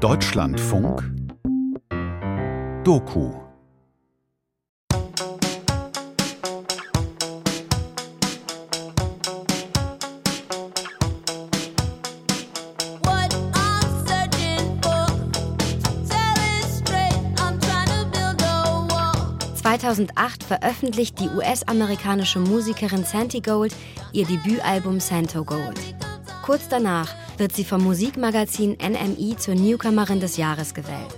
Deutschlandfunk Doku. 2008 veröffentlicht die US-amerikanische Musikerin Santi Gold ihr Debütalbum Santo Gold. Kurz danach wird sie vom Musikmagazin NME zur Newcomerin des Jahres gewählt.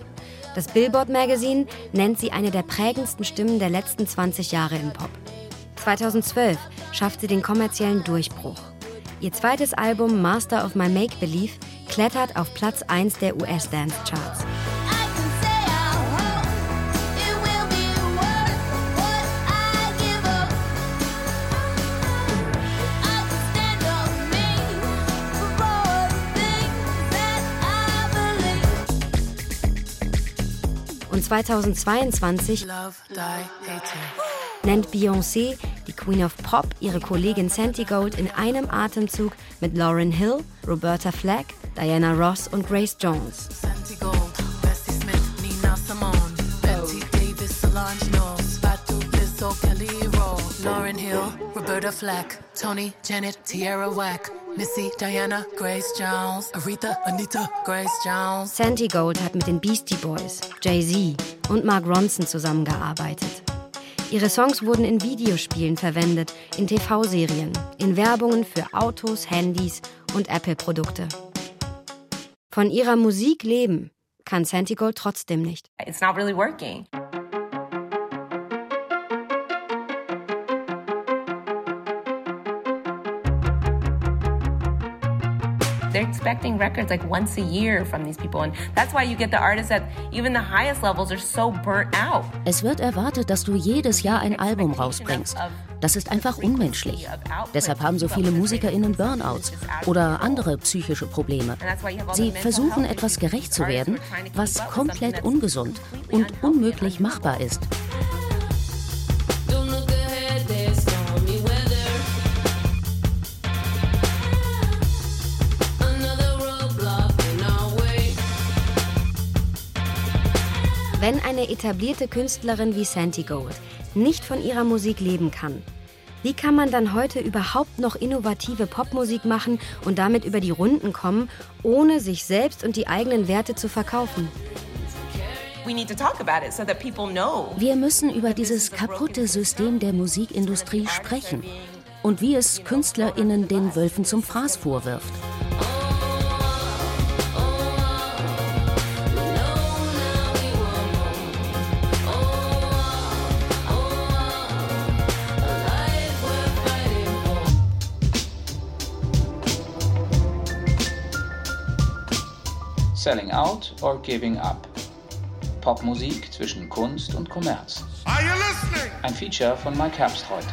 Das Billboard Magazine nennt sie eine der prägendsten Stimmen der letzten 20 Jahre im Pop. 2012 schafft sie den kommerziellen Durchbruch. Ihr zweites Album Master of My Make Believe klettert auf Platz 1 der US-Dance-Charts. 2022 nennt Beyoncé, die Queen of Pop, ihre Kollegin Santi Gold in einem Atemzug mit Lauryn Hill, Roberta Flack, Diana Ross und Grace Jones. Roberta Flack, Tony, Janet, Tierra Whack. Missy, Diana, Grace Jones, Aretha, Anita, Grace Jones. Santi Gold hat mit den Beastie Boys, Jay-Z und Mark Ronson zusammengearbeitet. Ihre Songs wurden in Videospielen verwendet, in TV-Serien, in Werbungen für Autos, Handys und Apple-Produkte. Von ihrer Musik leben kann Santi Gold trotzdem nicht. It's not really working. They're expecting records like once a year from these people. And that's why you get the artists at even the highest levels are so burnt out. Es wird erwartet, dass du jedes Jahr ein Album rausbringst. Das ist einfach unmenschlich. Deshalb haben so viele MusikerInnen Burnouts oder andere psychische Probleme. Sie versuchen etwas gerecht zu werden, was komplett ungesund und unmöglich machbar ist. Eine etablierte Künstlerin wie Santi Gold nicht von ihrer Musik leben kann, wie kann man dann heute überhaupt noch innovative Popmusik machen und damit über die Runden kommen, ohne sich selbst und die eigenen Werte zu verkaufen? Wir müssen über dieses kaputte System der Musikindustrie sprechen und wie es KünstlerInnen den Wölfen zum Fraß vorwirft. Selling Out or Giving Up. Popmusik zwischen Kunst und Kommerz. Ein Feature von Mike Herbstreuth.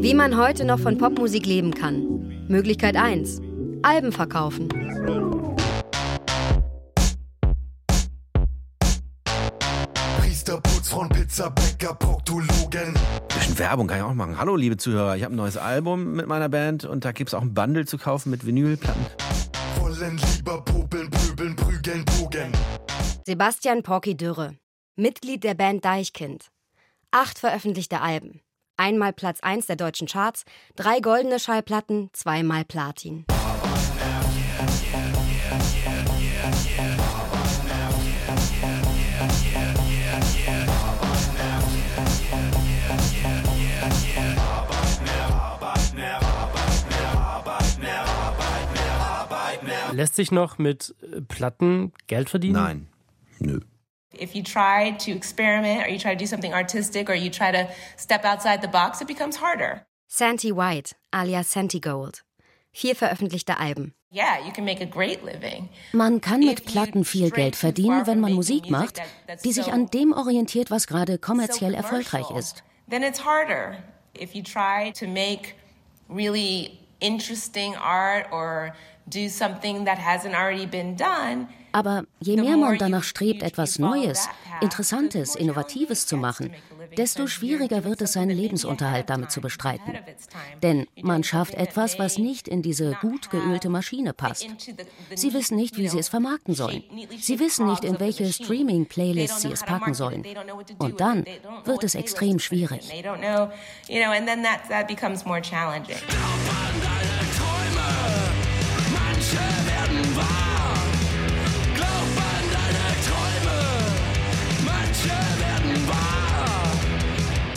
Wie man heute noch von Popmusik leben kann. Möglichkeit 1. Alben verkaufen. Priester, Putzfrauen, Pizzabäcker, Proktologen. Bisschen Werbung kann ich auch machen. Hallo, liebe Zuhörer, ich habe ein neues Album mit meiner Band und da gibt es auch ein Bundle zu kaufen mit Vinylplatten. Wollen lieber popeln, pöbeln, prügeln, bogen. Sebastian Porky Dürre, Mitglied der Band Deichkind. Acht veröffentlichte Alben. Einmal Platz 1 der deutschen Charts, drei goldene Schallplatten, zweimal Platin. Lässt sich noch mit äh, Platten Geld verdienen? Nein. Nö. If you try to experiment or you try to do something artistic or you try to step outside the box, it becomes harder. Santi White, alias Santi Gold. Vier veröffentlichte Alben. Yeah, you can make a great living. Man kann mit Platten viel Geld verdienen, wenn man Musik macht, die sich an dem orientiert, was gerade kommerziell erfolgreich ist. Then it's harder. If you try to make really interesting art or Aber je mehr man danach strebt, etwas Neues, Interessantes, Innovatives zu machen, desto schwieriger wird es, seinen Lebensunterhalt damit zu bestreiten. Denn man schafft etwas, was nicht in diese gut geölte Maschine passt. Sie wissen nicht, wie sie es vermarkten sollen. Sie wissen nicht, in welche Streaming-Playlists sie es packen sollen. Und dann wird es extrem schwierig.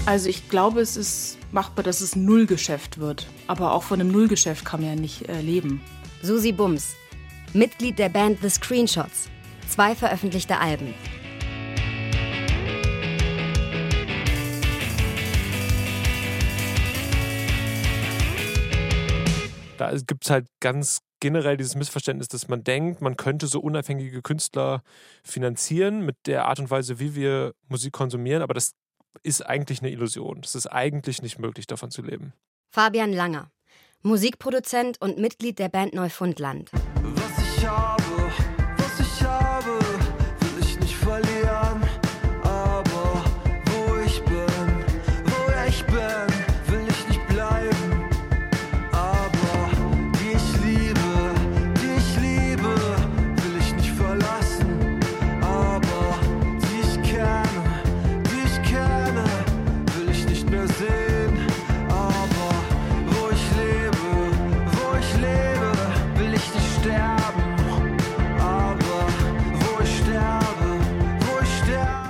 Also ich glaube, es ist machbar, dass es ein Nullgeschäft wird. Aber auch von einem Nullgeschäft kann man ja nicht äh, leben. Susi Bums, Mitglied der Band The Screenshots. Zwei veröffentlichte Alben. Da gibt es halt ganz generell dieses Missverständnis, dass man denkt, man könnte so unabhängige Künstler finanzieren mit der Art und Weise, wie wir Musik konsumieren, aber das ist eigentlich eine Illusion. Es ist eigentlich nicht möglich, davon zu leben. Fabian Langer, Musikproduzent und Mitglied der Band Neufundland. Was ich habe,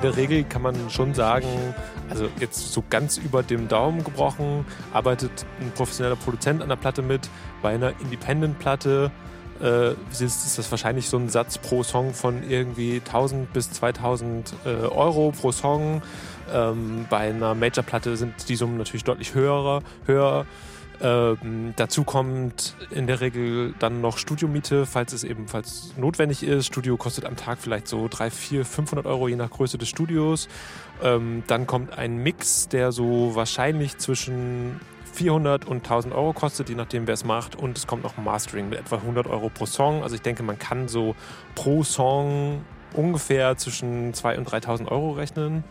der Regel kann man schon sagen, also jetzt so ganz über dem Daumen gebrochen, arbeitet ein professioneller Produzent an der Platte mit. Bei einer Independent-Platte äh, ist das wahrscheinlich so ein Satz pro Song von irgendwie 1000 bis 2000 äh, Euro pro Song. Ähm, bei einer Major-Platte sind die Summen natürlich deutlich höher. höher. Ähm, dazu kommt in der Regel dann noch Studiomiete, falls es ebenfalls notwendig ist. Studio kostet am Tag vielleicht so 3, 4, 500 Euro, je nach Größe des Studios. Ähm, dann kommt ein Mix, der so wahrscheinlich zwischen 400 und 1000 Euro kostet, je nachdem, wer es macht. Und es kommt noch ein Mastering mit etwa 100 Euro pro Song. Also ich denke, man kann so pro Song ungefähr zwischen 2.000 und 3.000 Euro rechnen.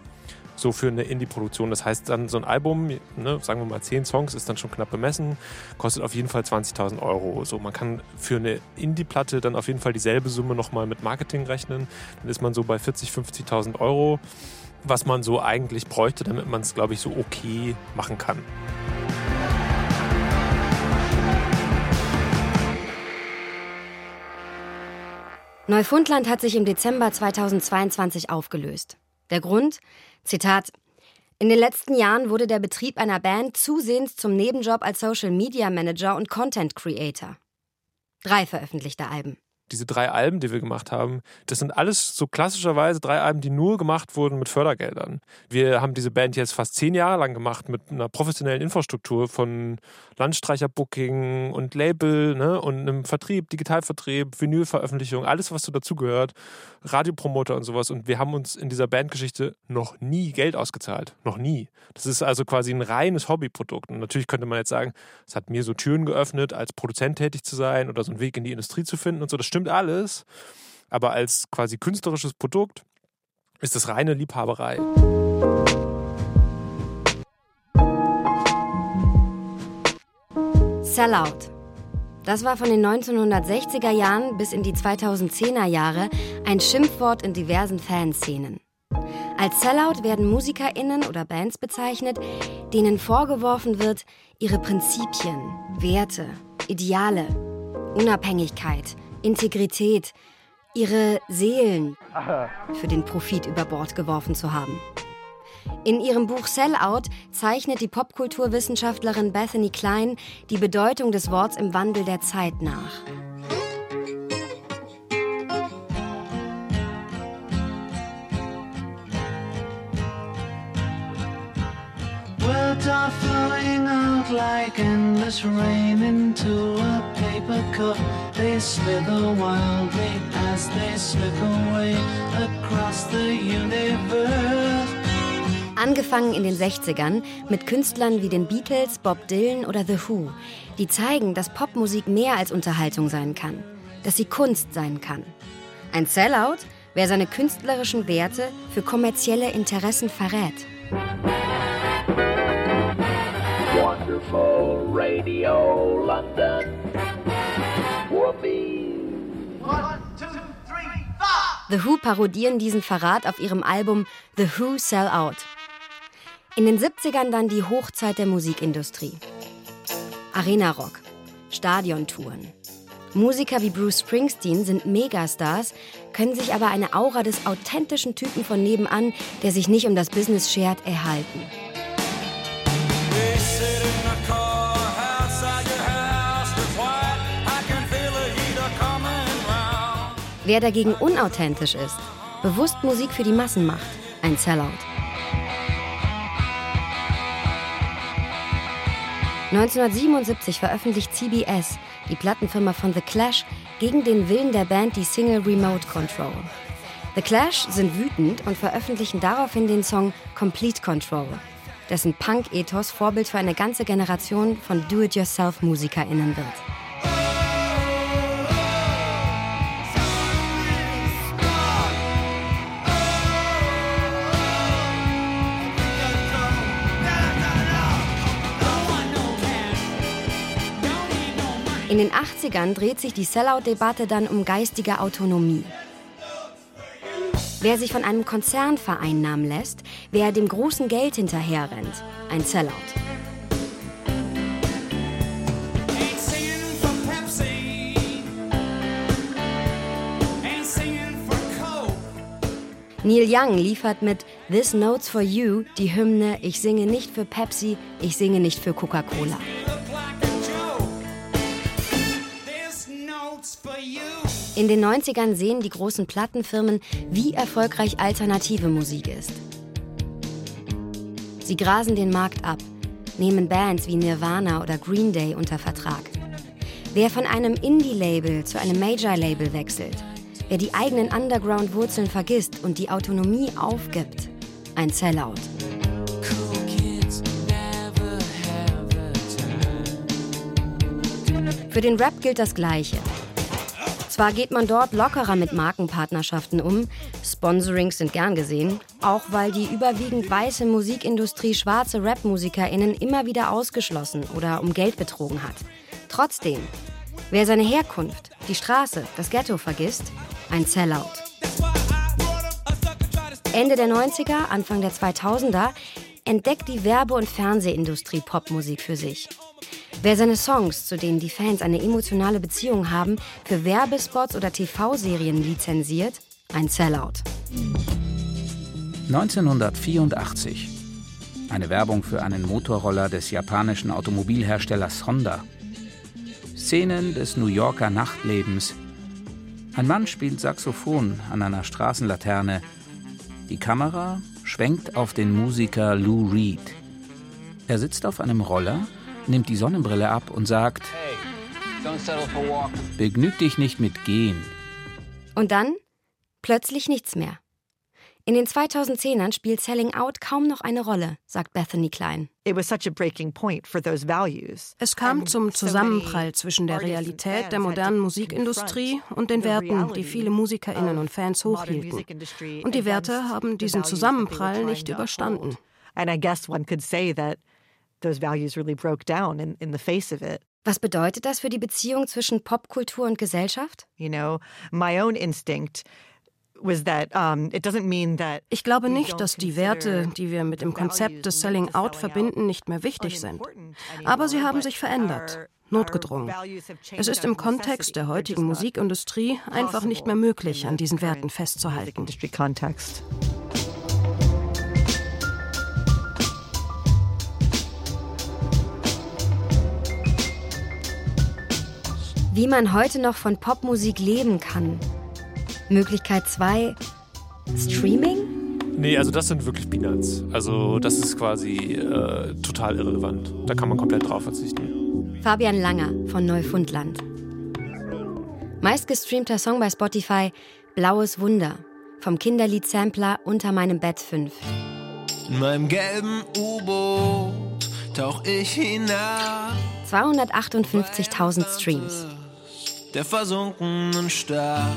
So für eine Indie-Produktion. Das heißt, dann so ein Album, ne, sagen wir mal 10 Songs, ist dann schon knapp bemessen, kostet auf jeden Fall 20.000 Euro. So, man kann für eine Indie-Platte dann auf jeden Fall dieselbe Summe nochmal mit Marketing rechnen. Dann ist man so bei 40.000, 50.000 Euro, was man so eigentlich bräuchte, damit man es, glaube ich, so okay machen kann. Neufundland hat sich im Dezember 2022 aufgelöst. Der Grund? Zitat. In den letzten Jahren wurde der Betrieb einer Band zusehends zum Nebenjob als Social Media Manager und Content Creator. Drei veröffentlichte Alben. Diese drei Alben, die wir gemacht haben, das sind alles so klassischerweise drei Alben, die nur gemacht wurden mit Fördergeldern. Wir haben diese Band jetzt fast zehn Jahre lang gemacht mit einer professionellen Infrastruktur von Landstreicherbooking und Label ne, und einem Vertrieb, Digitalvertrieb, Vinylveröffentlichung, alles, was so dazugehört, Radiopromoter und sowas. Und wir haben uns in dieser Bandgeschichte noch nie Geld ausgezahlt. Noch nie. Das ist also quasi ein reines Hobbyprodukt. Und natürlich könnte man jetzt sagen, es hat mir so Türen geöffnet, als Produzent tätig zu sein oder so einen Weg in die Industrie zu finden und so. Das stimmt alles. Aber als quasi künstlerisches Produkt ist das reine Liebhaberei. Sellout. Das war von den 1960er Jahren bis in die 2010er Jahre ein Schimpfwort in diversen Fanszenen. Als Sellout werden MusikerInnen oder Bands bezeichnet, denen vorgeworfen wird, ihre Prinzipien, Werte, Ideale, Unabhängigkeit, Integrität, ihre Seelen für den Profit über Bord geworfen zu haben. In ihrem Buch Sellout zeichnet die Popkulturwissenschaftlerin Bethany Klein die Bedeutung des Worts im Wandel der Zeit nach. Words are flowing out like endless rain into a paper cup. They slither wildly as they slip away across the universe. Angefangen in den 60ern mit Künstlern wie den Beatles, Bob Dylan oder The Who, die zeigen, dass Popmusik mehr als Unterhaltung sein kann, dass sie Kunst sein kann. Ein Sellout, wer seine künstlerischen Werte für kommerzielle Interessen verrät. Wonderful Radio London. The Who parodieren diesen Verrat auf ihrem Album The Who Sell Out. In den 70ern dann die Hochzeit der Musikindustrie. Arena-Rock, Stadiontouren. Musiker wie Bruce Springsteen sind Megastars, können sich aber eine Aura des authentischen Typen von nebenan, der sich nicht um das Business schert, erhalten. Wer dagegen unauthentisch ist, bewusst Musik für die Massen macht, ein Sellout. 1977 veröffentlicht CBS, die Plattenfirma von The Clash, gegen den Willen der Band die Single Remote Control. The Clash sind wütend und veröffentlichen daraufhin den Song Complete Control, dessen Punk-Ethos Vorbild für eine ganze Generation von Do-it-yourself-MusikerInnen wird. In den 80ern dreht sich die Sellout-Debatte dann um geistige Autonomie. Wer sich von einem Konzern vereinnahmen lässt, wer dem großen Geld hinterherrennt, ein Sellout. Neil Young liefert mit This Notes for You die Hymne Ich singe nicht für Pepsi, ich singe nicht für Coca-Cola. In den 90ern sehen die großen Plattenfirmen, wie erfolgreich alternative Musik ist. Sie grasen den Markt ab, nehmen Bands wie Nirvana oder Green Day unter Vertrag. Wer von einem Indie-Label zu einem Major-Label wechselt, wer die eigenen Underground-Wurzeln vergisst und die Autonomie aufgibt, ein Sellout. Für den Rap gilt das Gleiche. Zwar geht man dort lockerer mit Markenpartnerschaften um, Sponsorings sind gern gesehen, auch weil die überwiegend weiße Musikindustrie schwarze Rap-MusikerInnen immer wieder ausgeschlossen oder um Geld betrogen hat. Trotzdem, wer seine Herkunft, die Straße, das Ghetto vergisst, ein Sellout. Ende der 90er, Anfang der 2000er entdeckt die Werbe- und Fernsehindustrie Popmusik für sich. Wer seine Songs, zu denen die Fans eine emotionale Beziehung haben, für Werbespots oder TV-Serien lizenziert, ein Sellout. 1984. Eine Werbung für einen Motorroller des japanischen Automobilherstellers Honda. Szenen des New Yorker Nachtlebens. Ein Mann spielt Saxophon an einer Straßenlaterne. Die Kamera schwenkt auf den Musiker Lou Reed. Er sitzt auf einem Roller nimmt die Sonnenbrille ab und sagt, begnüg dich nicht mit Gehen. Und dann plötzlich nichts mehr. In den 2010ern spielt Selling Out kaum noch eine Rolle, sagt Bethany Klein. Es kam zum Zusammenprall zwischen der Realität der modernen Musikindustrie und den Werten, die viele Musikerinnen und Fans hochhielten. Und die Werte haben diesen Zusammenprall nicht überstanden. And I guess one could say that those values really broke down in, in the face of it. Was bedeutet das für die Beziehung zwischen Popkultur und Gesellschaft? You know, my own instinct ich glaube nicht, dass die Werte, die wir mit dem Konzept des Selling Out verbinden, nicht mehr wichtig sind. Aber sie haben sich verändert, notgedrungen. Es ist im Kontext der heutigen Musikindustrie einfach nicht mehr möglich, an diesen Werten festzuhalten. Wie man heute noch von Popmusik leben kann. Möglichkeit 2, Streaming? Nee, also das sind wirklich Peanuts. Also das ist quasi äh, total irrelevant. Da kann man komplett drauf verzichten. Fabian Langer von Neufundland. Meistgestreamter Song bei Spotify Blaues Wunder vom Kinderlied-Sampler Unter meinem Bett 5. In meinem gelben U-Boot tauch ich hinab. 258.000 Streams. Der versunkenen Stadt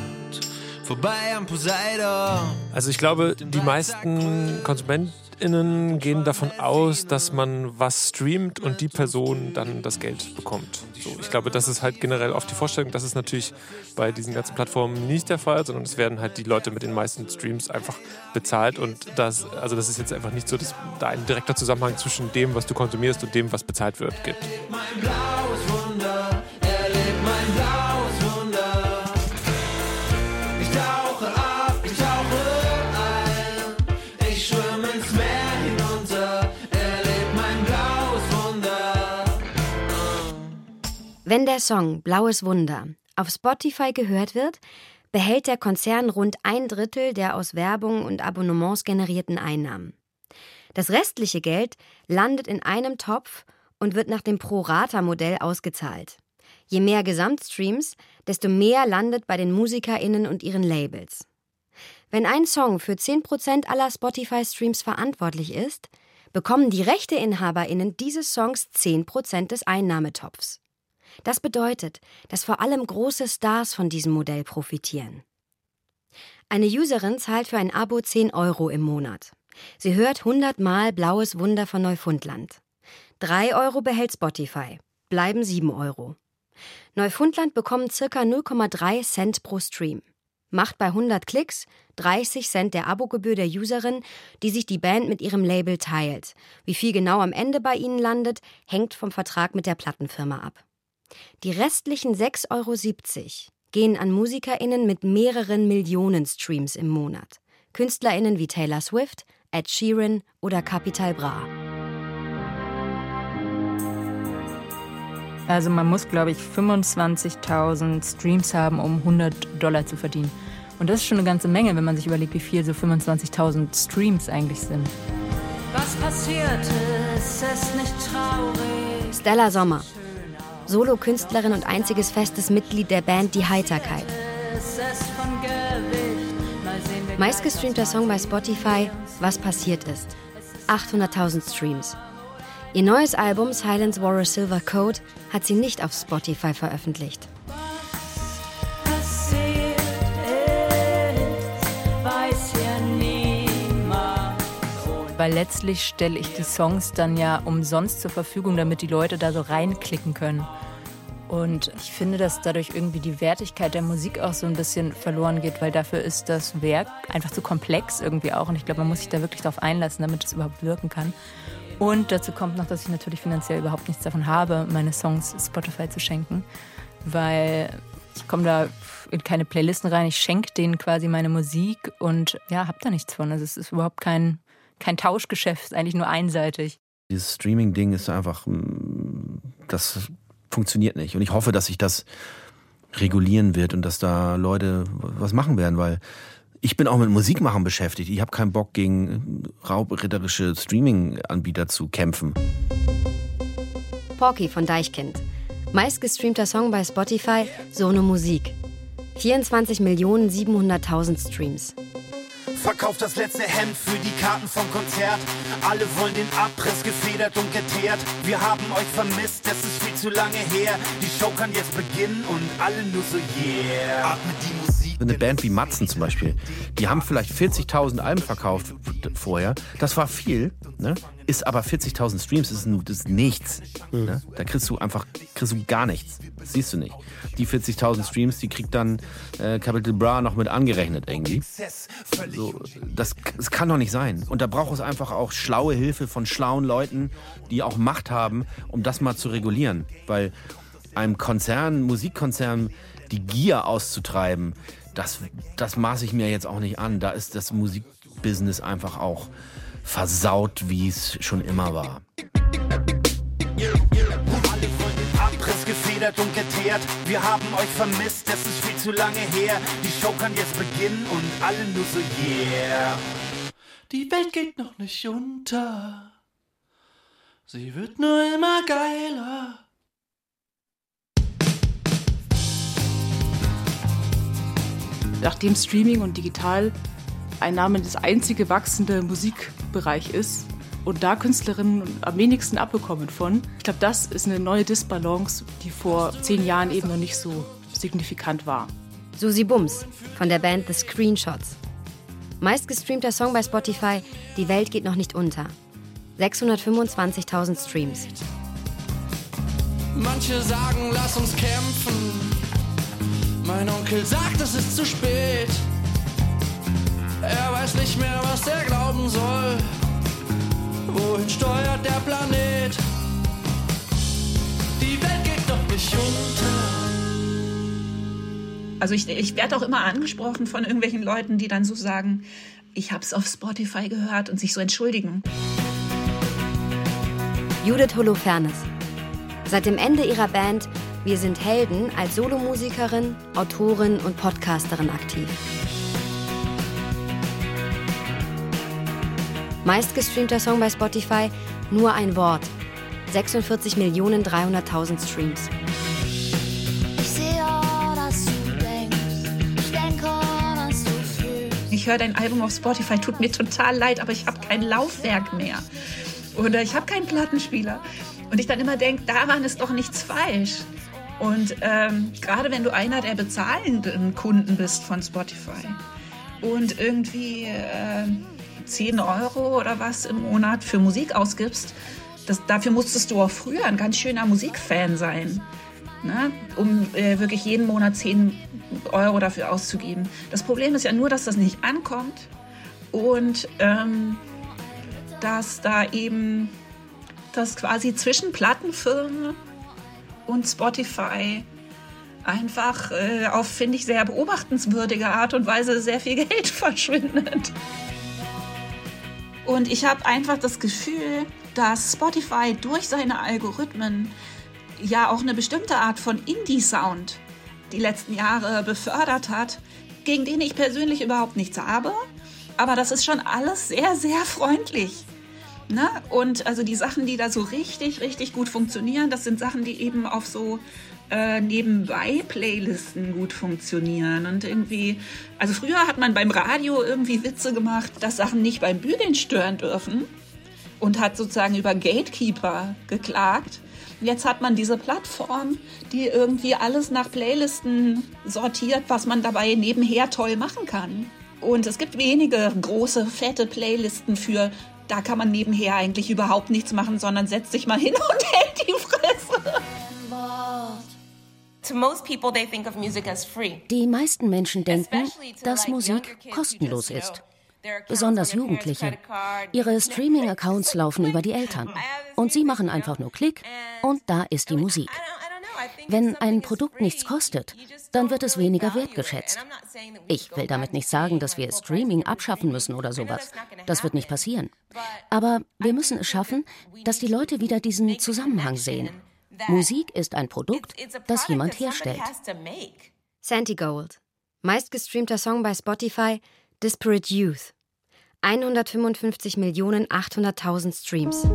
vorbei am Poseidon. Also ich glaube, die meisten KonsumentInnen gehen davon aus, dass man was streamt und die Person dann das Geld bekommt. So, ich glaube, das ist halt generell oft die Vorstellung. Das ist natürlich bei diesen ganzen Plattformen nicht der Fall, sondern es werden halt die Leute mit den meisten Streams einfach bezahlt und das, also das ist jetzt einfach nicht so, dass da ein direkter Zusammenhang zwischen dem, was du konsumierst und dem, was bezahlt wird, gibt. Mein blaues Wunder, Wenn der Song Blaues Wunder auf Spotify gehört wird, behält der Konzern rund ein Drittel der aus Werbung und Abonnements generierten Einnahmen. Das restliche Geld landet in einem Topf und wird nach dem Pro-Rata-Modell ausgezahlt. Je mehr Gesamtstreams, desto mehr landet bei den MusikerInnen und ihren Labels. Wenn ein Song für 10% aller Spotify-Streams verantwortlich ist, bekommen die RechteinhaberInnen dieses Songs 10% des Einnahmetopfs. Das bedeutet, dass vor allem große Stars von diesem Modell profitieren. Eine Userin zahlt für ein Abo 10 Euro im Monat. Sie hört 100 Mal Blaues Wunder von Neufundland. 3 Euro behält Spotify, bleiben 7 Euro. Neufundland bekommt ca. 0,3 Cent pro Stream. Macht bei 100 Klicks 30 Cent der Abogebühr der Userin, die sich die Band mit ihrem Label teilt. Wie viel genau am Ende bei ihnen landet, hängt vom Vertrag mit der Plattenfirma ab. Die restlichen 6,70 Euro gehen an MusikerInnen mit mehreren Millionen Streams im Monat. KünstlerInnen wie Taylor Swift, Ed Sheeran oder Capital Bra. Also man muss, glaube ich, 25.000 Streams haben, um 100 Dollar zu verdienen. Und das ist schon eine ganze Menge, wenn man sich überlegt, wie viel so 25.000 Streams eigentlich sind. Was passiert ist, ist nicht traurig. Stella Sommer. Solo-Künstlerin und einziges festes Mitglied der Band Die Heiterkeit. Meistgestreamter Song bei Spotify Was passiert ist. 800.000 Streams. Ihr neues Album Silence Wore a Silver Code hat sie nicht auf Spotify veröffentlicht. Weil letztlich stelle ich die Songs dann ja umsonst zur Verfügung, damit die Leute da so reinklicken können. Und ich finde, dass dadurch irgendwie die Wertigkeit der Musik auch so ein bisschen verloren geht, weil dafür ist das Werk einfach zu komplex irgendwie auch. Und ich glaube, man muss sich da wirklich drauf einlassen, damit es überhaupt wirken kann. Und dazu kommt noch, dass ich natürlich finanziell überhaupt nichts davon habe, meine Songs Spotify zu schenken, weil ich komme da in keine Playlisten rein, ich schenke denen quasi meine Musik und ja, hab da nichts von. Also es ist überhaupt kein, kein Tauschgeschäft, ist eigentlich nur einseitig. Dieses Streaming-Ding ist einfach, mm, das funktioniert nicht. Und ich hoffe, dass sich das regulieren wird und dass da Leute was machen werden, weil ich bin auch mit Musikmachen beschäftigt. Ich habe keinen Bock, gegen raubritterische Streaming-Anbieter zu kämpfen. Porky von Deichkind. Meistgestreamter Song bei Spotify, Sono Musik. 24.700.000 Streams. Verkauft das letzte Hemd für die Karten vom Konzert. Alle wollen den Abriss gefedert und geteert. Wir haben euch vermisst, es ist viel zu lange her. Die Show kann jetzt beginnen und alle nur so yeah. Atmet die Musik. Eine Band wie Matzen zum Beispiel, die haben vielleicht 40.000 Alben verkauft vorher. Das war viel, ne? ist aber 40.000 Streams, ist, das ist nichts. Ne? Da kriegst du einfach kriegst du gar nichts. Das siehst du nicht. Die 40.000 Streams, die kriegt dann äh, Capital Bra noch mit angerechnet irgendwie. So, das, das kann doch nicht sein. Und da braucht es einfach auch schlaue Hilfe von schlauen Leuten, die auch Macht haben, um das mal zu regulieren. Weil einem Konzern, Musikkonzern, die Gier auszutreiben, das, das maße ich mir jetzt auch nicht an. Da ist das Musikbusiness einfach auch versaut, wie es schon immer war. Abriss gefedert und geteert. Wir haben euch vermisst, es ist viel zu lange her. Die Show kann jetzt beginnen und alle nur so yeah. Die Welt geht noch nicht unter. Sie wird nur immer geiler. Nachdem Streaming und Digitaleinnahmen das einzige wachsende Musikbereich ist und da Künstlerinnen am wenigsten abbekommen von. Ich glaube, das ist eine neue Disbalance, die vor zehn Jahren eben noch nicht so signifikant war. Susi Bums von der Band The Screenshots. Meistgestreamter Song bei Spotify Die Welt geht noch nicht unter. 625.000 Streams. Manche sagen, lass uns kämpfen. Mein Onkel sagt, es ist zu spät. Er weiß nicht mehr, was er glauben soll. Wohin steuert der Planet? Die Welt geht doch nicht unter. Also ich, ich werde auch immer angesprochen von irgendwelchen Leuten, die dann so sagen, ich habe es auf Spotify gehört und sich so entschuldigen. Judith Holofernes. Seit dem Ende ihrer Band Wir sind Helden als Solomusikerin, Autorin und Podcasterin aktiv. Meistgestreamter Song bei Spotify Nur ein Wort. 46.300.000 Streams. Ich höre dein Album auf Spotify, tut mir total leid, aber ich habe kein Laufwerk mehr. Oder ich habe keinen Plattenspieler. Und ich dann immer denke, daran ist doch nichts falsch. Und ähm, gerade wenn du einer der bezahlenden Kunden bist von Spotify und irgendwie äh, 10 Euro oder was im Monat für Musik ausgibst, das, dafür musstest du auch früher ein ganz schöner Musikfan sein, ne? um äh, wirklich jeden Monat 10 Euro dafür auszugeben. Das Problem ist ja nur, dass das nicht ankommt und ähm, dass da eben das quasi zwischen Plattenfirmen und Spotify einfach äh, auf, finde ich, sehr beobachtenswürdige Art und Weise sehr viel Geld verschwindet. Und ich habe einfach das Gefühl, dass Spotify durch seine Algorithmen ja auch eine bestimmte Art von Indie-Sound die letzten Jahre befördert hat, gegen den ich persönlich überhaupt nichts habe. Aber das ist schon alles sehr, sehr freundlich. Ne? Und also die Sachen, die da so richtig, richtig gut funktionieren, das sind Sachen, die eben auf so äh, nebenbei Playlisten gut funktionieren. Und irgendwie, also früher hat man beim Radio irgendwie Witze gemacht, dass Sachen nicht beim Bügeln stören dürfen und hat sozusagen über Gatekeeper geklagt. Jetzt hat man diese Plattform, die irgendwie alles nach Playlisten sortiert, was man dabei nebenher toll machen kann. Und es gibt wenige große, fette Playlisten für, da kann man nebenher eigentlich überhaupt nichts machen, sondern setzt sich mal hin und hält die Fresse. Die meisten Menschen denken, dass Musik kostenlos ist. Besonders Jugendliche. Ihre Streaming-Accounts laufen über die Eltern. Und sie machen einfach nur Klick und da ist die Musik. Wenn ein Produkt nichts kostet, dann wird es weniger wertgeschätzt. Ich will damit nicht sagen, dass wir Streaming abschaffen müssen oder sowas. Das wird nicht passieren. Aber wir müssen es schaffen, dass die Leute wieder diesen Zusammenhang sehen. Musik ist ein Produkt, das jemand herstellt. Santi Gold. Meistgestreamter Song bei Spotify Disparate Youth. 155.800.000 Streams.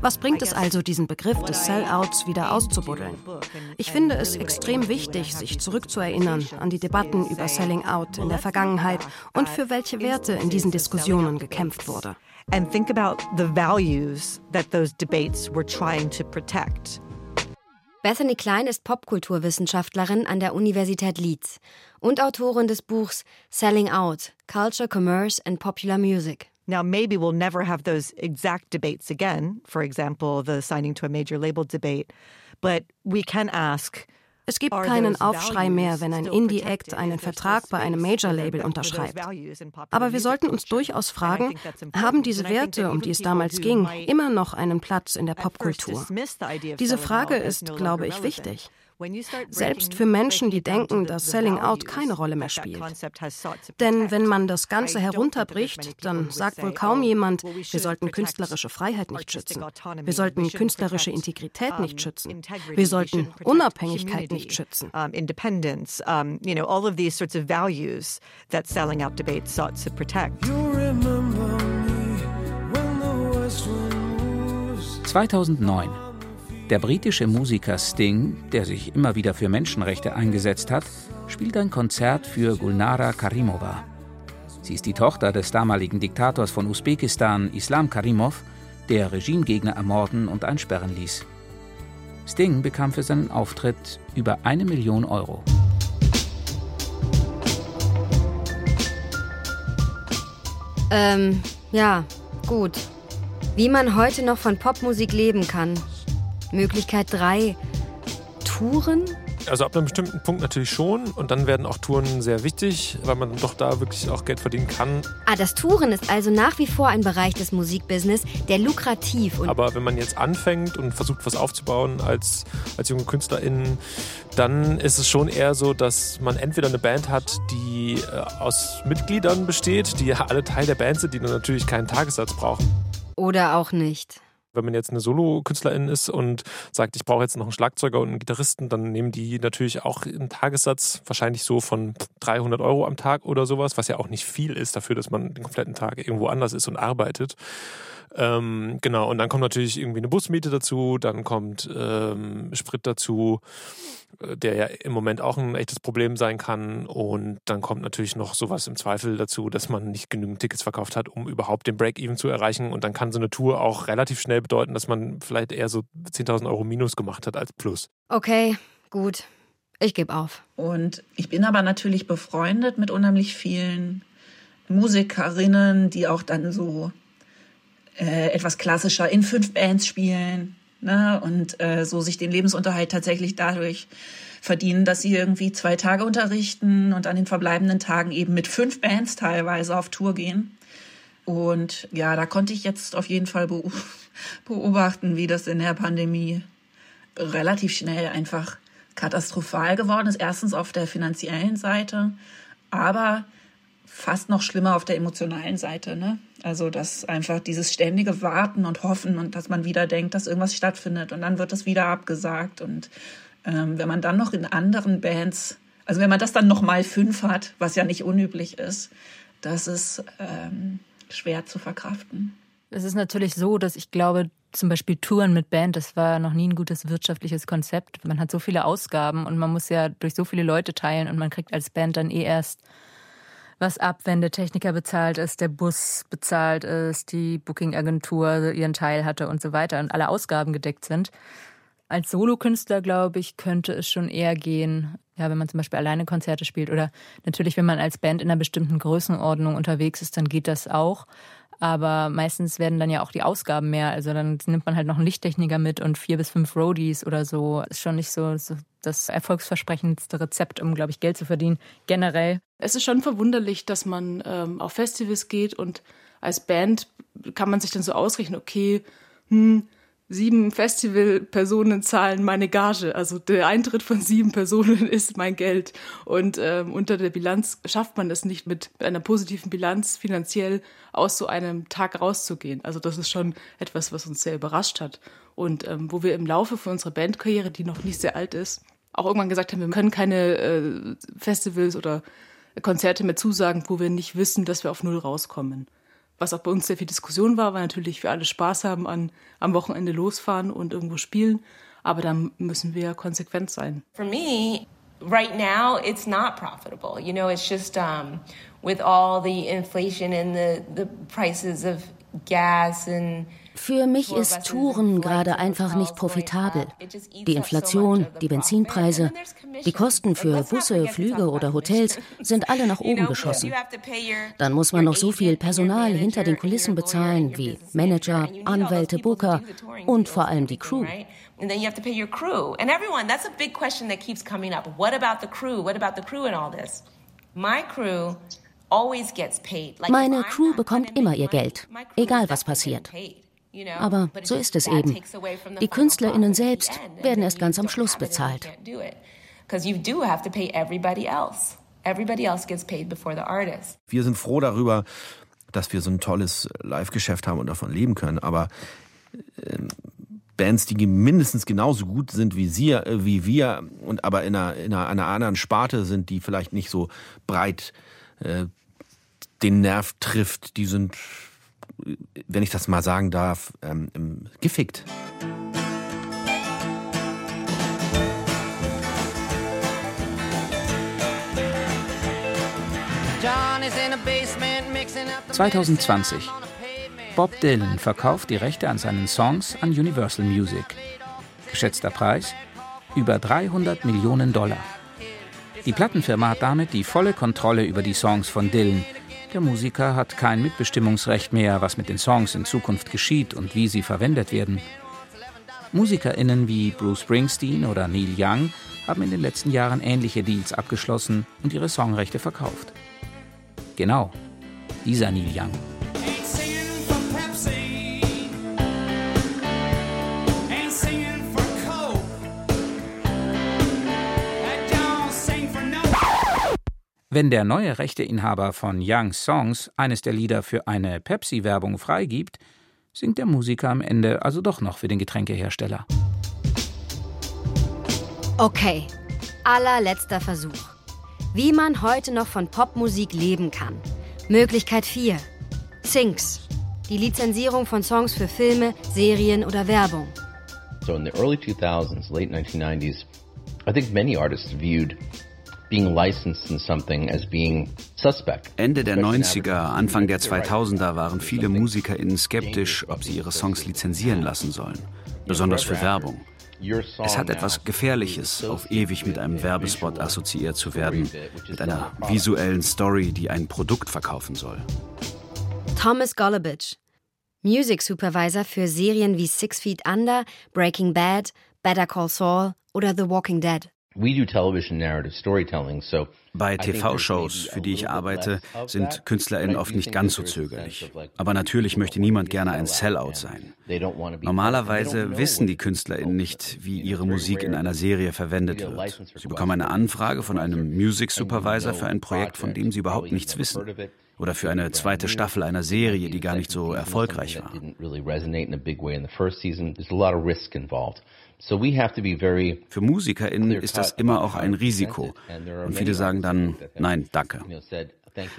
Was bringt es also, diesen Begriff des Sellouts wieder auszubuddeln? Ich finde es extrem wichtig, sich zurückzuerinnern an die Debatten über Selling Out in der Vergangenheit und für welche Werte in diesen Diskussionen gekämpft wurde. And think about the values that those debates were trying to protect. Bethany Klein ist Popkulturwissenschaftlerin an der Universität Leeds und Autorin des Buchs Selling Out: Culture, Commerce and Popular Music. Now, maybe we'll never have those exact debates again, for example, the signing to a major label debate, but we can ask es gibt keinen Aufschrei mehr, wenn ein Indie-Act einen Vertrag bei einem Major-Label unterschreibt. Aber wir sollten uns durchaus fragen, haben diese Werte, um die es damals ging, immer noch einen Platz in der Popkultur? Diese Frage ist, glaube ich, wichtig. Selbst für Menschen, die denken, dass Selling Out keine Rolle mehr spielt. Denn wenn man das Ganze herunterbricht, dann sagt wohl kaum jemand, wir sollten künstlerische Freiheit nicht schützen. Wir sollten künstlerische Integrität nicht schützen. Wir sollten Unabhängigkeit nicht schützen. Independence, you know, all of these sorts of values that Selling Out debates sought to protect. 2009 der britische Musiker Sting, der sich immer wieder für Menschenrechte eingesetzt hat, spielt ein Konzert für Gulnara Karimova. Sie ist die Tochter des damaligen Diktators von Usbekistan, Islam Karimov, der Regimegegner ermorden und einsperren ließ. Sting bekam für seinen Auftritt über eine Million Euro. Ähm, ja, gut. Wie man heute noch von Popmusik leben kann. Möglichkeit 3. Touren? Also ab einem bestimmten Punkt natürlich schon und dann werden auch Touren sehr wichtig, weil man doch da wirklich auch Geld verdienen kann. Ah, das Touren ist also nach wie vor ein Bereich des Musikbusiness, der lukrativ und Aber wenn man jetzt anfängt und versucht was aufzubauen als, als junge KünstlerInnen, dann ist es schon eher so, dass man entweder eine Band hat, die äh, aus Mitgliedern besteht, die alle Teil der Band sind, die dann natürlich keinen Tagessatz brauchen. Oder auch nicht. Wenn man jetzt eine Solo-Künstlerin ist und sagt, ich brauche jetzt noch einen Schlagzeuger und einen Gitarristen, dann nehmen die natürlich auch einen Tagessatz, wahrscheinlich so von 300 Euro am Tag oder sowas, was ja auch nicht viel ist dafür, dass man den kompletten Tag irgendwo anders ist und arbeitet. Ähm, genau, und dann kommt natürlich irgendwie eine Busmiete dazu, dann kommt ähm, Sprit dazu, äh, der ja im Moment auch ein echtes Problem sein kann. Und dann kommt natürlich noch sowas im Zweifel dazu, dass man nicht genügend Tickets verkauft hat, um überhaupt den Break-Even zu erreichen. Und dann kann so eine Tour auch relativ schnell bedeuten, dass man vielleicht eher so 10.000 Euro Minus gemacht hat als Plus. Okay, gut. Ich gebe auf. Und ich bin aber natürlich befreundet mit unheimlich vielen Musikerinnen, die auch dann so äh, etwas klassischer in fünf Bands spielen ne? und äh, so sich den Lebensunterhalt tatsächlich dadurch verdienen, dass sie irgendwie zwei Tage unterrichten und an den verbleibenden Tagen eben mit fünf Bands teilweise auf Tour gehen. Und ja, da konnte ich jetzt auf jeden Fall beobachten, wie das in der Pandemie relativ schnell einfach katastrophal geworden ist. Erstens auf der finanziellen Seite, aber fast noch schlimmer auf der emotionalen Seite. Ne? Also dass einfach dieses ständige Warten und Hoffen und dass man wieder denkt, dass irgendwas stattfindet und dann wird es wieder abgesagt. Und ähm, wenn man dann noch in anderen Bands, also wenn man das dann noch mal fünf hat, was ja nicht unüblich ist, das ist ähm, schwer zu verkraften. Es ist natürlich so, dass ich glaube, zum Beispiel Touren mit Band, das war noch nie ein gutes wirtschaftliches Konzept. Man hat so viele Ausgaben und man muss ja durch so viele Leute teilen und man kriegt als Band dann eh erst was ab, wenn der Techniker bezahlt ist, der Bus bezahlt ist, die Booking-Agentur ihren Teil hatte und so weiter und alle Ausgaben gedeckt sind. Als Solokünstler, glaube ich, könnte es schon eher gehen, ja, wenn man zum Beispiel alleine Konzerte spielt oder natürlich, wenn man als Band in einer bestimmten Größenordnung unterwegs ist, dann geht das auch. Aber meistens werden dann ja auch die Ausgaben mehr. Also dann nimmt man halt noch einen Lichttechniker mit und vier bis fünf Roadies oder so. Ist schon nicht so, so das erfolgsversprechendste Rezept, um, glaube ich, Geld zu verdienen, generell. Es ist schon verwunderlich, dass man ähm, auf Festivals geht und als Band kann man sich dann so ausrechnen, okay, hm, sieben Festivalpersonen zahlen meine Gage. Also der Eintritt von sieben Personen ist mein Geld. Und ähm, unter der Bilanz schafft man es nicht mit einer positiven Bilanz finanziell aus so einem Tag rauszugehen. Also das ist schon etwas, was uns sehr überrascht hat. Und ähm, wo wir im Laufe von unserer Bandkarriere, die noch nicht sehr alt ist, auch irgendwann gesagt haben, wir können keine äh, Festivals oder Konzerte mehr zusagen, wo wir nicht wissen, dass wir auf Null rauskommen was auch bei uns sehr viel Diskussion war, weil natürlich wir alle Spaß haben an am Wochenende losfahren und irgendwo spielen. Aber dann müssen wir konsequent sein. For me, right now, it's not profitable. You know, it's just um, with all the inflation and the the prices of gas and für mich ist Touren gerade einfach nicht profitabel. Die Inflation, die Benzinpreise, die Kosten für Busse, Flüge oder Hotels sind alle nach oben geschossen. Dann muss man noch so viel Personal hinter den Kulissen bezahlen, wie Manager, Anwälte, Booker und vor allem die Crew. And then you have to pay your crew. And everyone, that's a big question that keeps coming up. What about the crew? What about the crew in all this? My crew meine Crew bekommt immer ihr Geld, egal was passiert. Aber so ist es eben. Die KünstlerInnen selbst werden erst ganz am Schluss bezahlt. Wir sind froh darüber, dass wir so ein tolles Live-Geschäft haben und davon leben können. Aber äh, Bands, die mindestens genauso gut sind wie sie, äh, wie wir, und aber in einer, in einer, einer anderen Sparte sind, die vielleicht nicht so breit äh, den Nerv trifft, die sind wenn ich das mal sagen darf, ähm, gefickt. 2020. Bob Dylan verkauft die Rechte an seinen Songs an Universal Music. Geschätzter Preis über 300 Millionen Dollar. Die Plattenfirma hat damit die volle Kontrolle über die Songs von Dylan. Der Musiker hat kein Mitbestimmungsrecht mehr, was mit den Songs in Zukunft geschieht und wie sie verwendet werden. MusikerInnen wie Bruce Springsteen oder Neil Young haben in den letzten Jahren ähnliche Deals abgeschlossen und ihre Songrechte verkauft. Genau, dieser Neil Young. Wenn der neue Rechteinhaber von Youngs Songs eines der Lieder für eine Pepsi-Werbung freigibt, singt der Musiker am Ende also doch noch für den Getränkehersteller. Okay, allerletzter Versuch. Wie man heute noch von Popmusik leben kann. Möglichkeit 4. Syncs. Die Lizenzierung von Songs für Filme, Serien oder Werbung. So in the early 2000s, late 1990s, I think many artists viewed Ende der 90er, Anfang der 2000er waren viele MusikerInnen skeptisch, ob sie ihre Songs lizenzieren lassen sollen, besonders für Werbung. Es hat etwas Gefährliches, auf ewig mit einem Werbespot assoziiert zu werden, mit einer visuellen Story, die ein Produkt verkaufen soll. Thomas Golubic, Music Supervisor für Serien wie Six Feet Under, Breaking Bad, Better Call Saul oder The Walking Dead. Bei TV-Shows, für die ich arbeite, sind KünstlerInnen oft nicht ganz so zögerlich. Aber natürlich möchte niemand gerne ein Sellout sein. Normalerweise wissen die KünstlerInnen nicht, wie ihre Musik in einer Serie verwendet wird. Sie bekommen eine Anfrage von einem Music Supervisor für ein Projekt, von dem sie überhaupt nichts wissen oder für eine zweite Staffel einer Serie, die gar nicht so erfolgreich war. Für MusikerInnen ist das immer auch ein Risiko. Und viele sagen dann, nein, danke.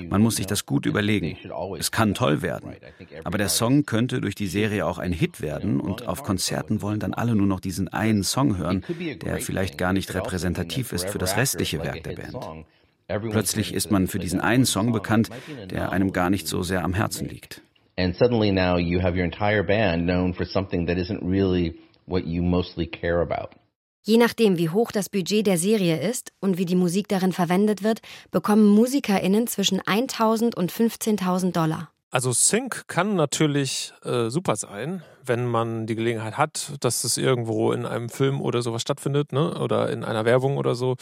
Man muss sich das gut überlegen. Es kann toll werden. Aber der Song könnte durch die Serie auch ein Hit werden und auf Konzerten wollen dann alle nur noch diesen einen Song hören, der vielleicht gar nicht repräsentativ ist für das restliche Werk der Band. Plötzlich ist man für diesen einen Song bekannt, der einem gar nicht so sehr am Herzen liegt. And suddenly now you have your entire band known for something that isn't really what you mostly care about. Je nachdem, wie hoch das Budget der Serie ist und wie die Musik darin verwendet wird, bekommen MusikerInnen zwischen 1000 und 15.000 Dollar. Also Sync kann natürlich äh, super sein, wenn man die Gelegenheit hat, dass es irgendwo in einem Film oder sowas stattfindet, ne? oder in einer Werbung oder so.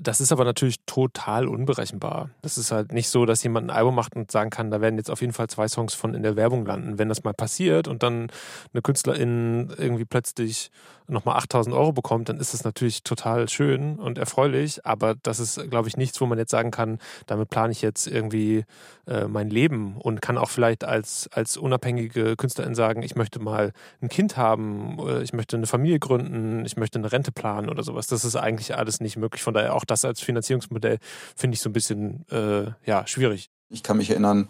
Das ist aber natürlich total unberechenbar. Das ist halt nicht so, dass jemand ein Album macht und sagen kann, da werden jetzt auf jeden Fall zwei Songs von in der Werbung landen. Wenn das mal passiert und dann eine Künstlerin irgendwie plötzlich nochmal 8000 Euro bekommt, dann ist das natürlich total schön und erfreulich. Aber das ist, glaube ich, nichts, wo man jetzt sagen kann, damit plane ich jetzt irgendwie äh, mein Leben und kann auch vielleicht als, als unabhängige Künstlerin sagen, ich möchte mal ein Kind haben, ich möchte eine Familie gründen, ich möchte eine Rente planen oder sowas. Das ist eigentlich alles nicht möglich. Von daher auch das als Finanzierungsmodell finde ich so ein bisschen äh, ja, schwierig. Ich kann mich erinnern,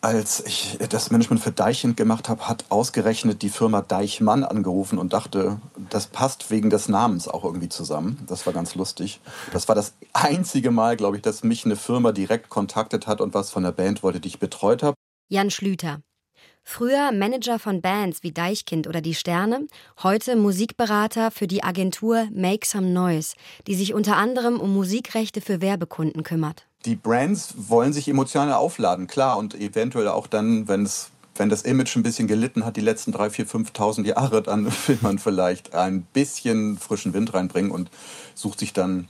als ich das Management für Deichend gemacht habe, hat ausgerechnet die Firma Deichmann angerufen und dachte, das passt wegen des Namens auch irgendwie zusammen. Das war ganz lustig. Das war das einzige Mal, glaube ich, dass mich eine Firma direkt kontaktet hat und was von der Band wollte, die ich betreut habe. Jan Schlüter. Früher Manager von Bands wie Deichkind oder Die Sterne, heute Musikberater für die Agentur Make Some Noise, die sich unter anderem um Musikrechte für Werbekunden kümmert. Die Brands wollen sich emotional aufladen, klar, und eventuell auch dann, wenn wenn das Image ein bisschen gelitten hat die letzten drei, vier, 5.000 Jahre, dann will man vielleicht ein bisschen frischen Wind reinbringen und sucht sich dann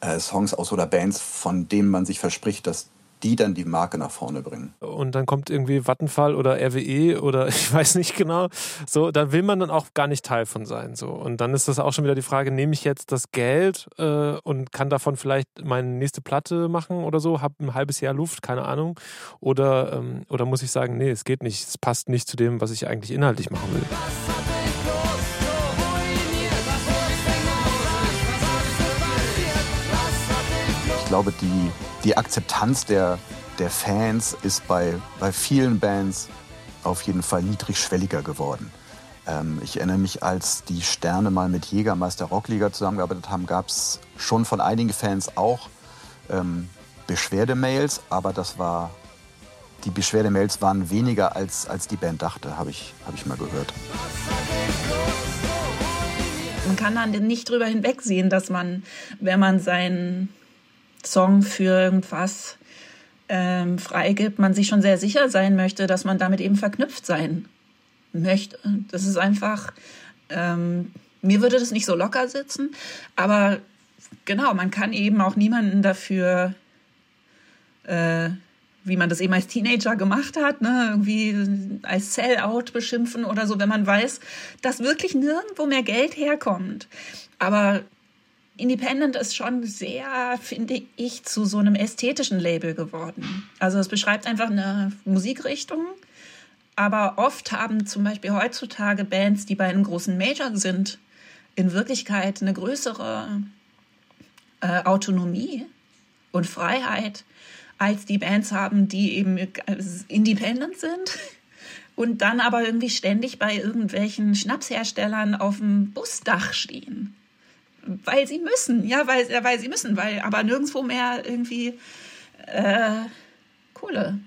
äh, Songs aus oder Bands, von denen man sich verspricht, dass die dann die Marke nach vorne bringen. Und dann kommt irgendwie Vattenfall oder RWE oder ich weiß nicht genau. So, da will man dann auch gar nicht Teil von sein. So. Und dann ist das auch schon wieder die Frage, nehme ich jetzt das Geld äh, und kann davon vielleicht meine nächste Platte machen oder so, habe ein halbes Jahr Luft, keine Ahnung. Oder, ähm, oder muss ich sagen, nee, es geht nicht, es passt nicht zu dem, was ich eigentlich inhaltlich machen will. Ich glaube, die die Akzeptanz der, der Fans ist bei, bei vielen Bands auf jeden Fall niedrigschwelliger geworden. Ähm, ich erinnere mich, als die Sterne mal mit Jägermeister Rockliga zusammengearbeitet haben, gab es schon von einigen Fans auch ähm, Beschwerdemails, aber das war die Beschwerdemails waren weniger als, als die Band dachte, habe ich, hab ich mal gehört. Man kann dann nicht drüber hinwegsehen, dass man, wenn man seinen Song für irgendwas ähm, freigibt, man sich schon sehr sicher sein möchte, dass man damit eben verknüpft sein möchte. Das ist einfach, ähm, mir würde das nicht so locker sitzen, aber genau, man kann eben auch niemanden dafür äh, wie man das eben als Teenager gemacht hat, ne, irgendwie als Sellout beschimpfen oder so, wenn man weiß, dass wirklich nirgendwo mehr Geld herkommt. Aber Independent ist schon sehr, finde ich, zu so einem ästhetischen Label geworden. Also es beschreibt einfach eine Musikrichtung, aber oft haben zum Beispiel heutzutage Bands, die bei einem großen Major sind, in Wirklichkeit eine größere äh, Autonomie und Freiheit als die Bands haben, die eben independent sind und dann aber irgendwie ständig bei irgendwelchen Schnapsherstellern auf dem Busdach stehen. Weil sie müssen, ja, weil, weil sie müssen, weil aber nirgendwo mehr irgendwie äh, Kohle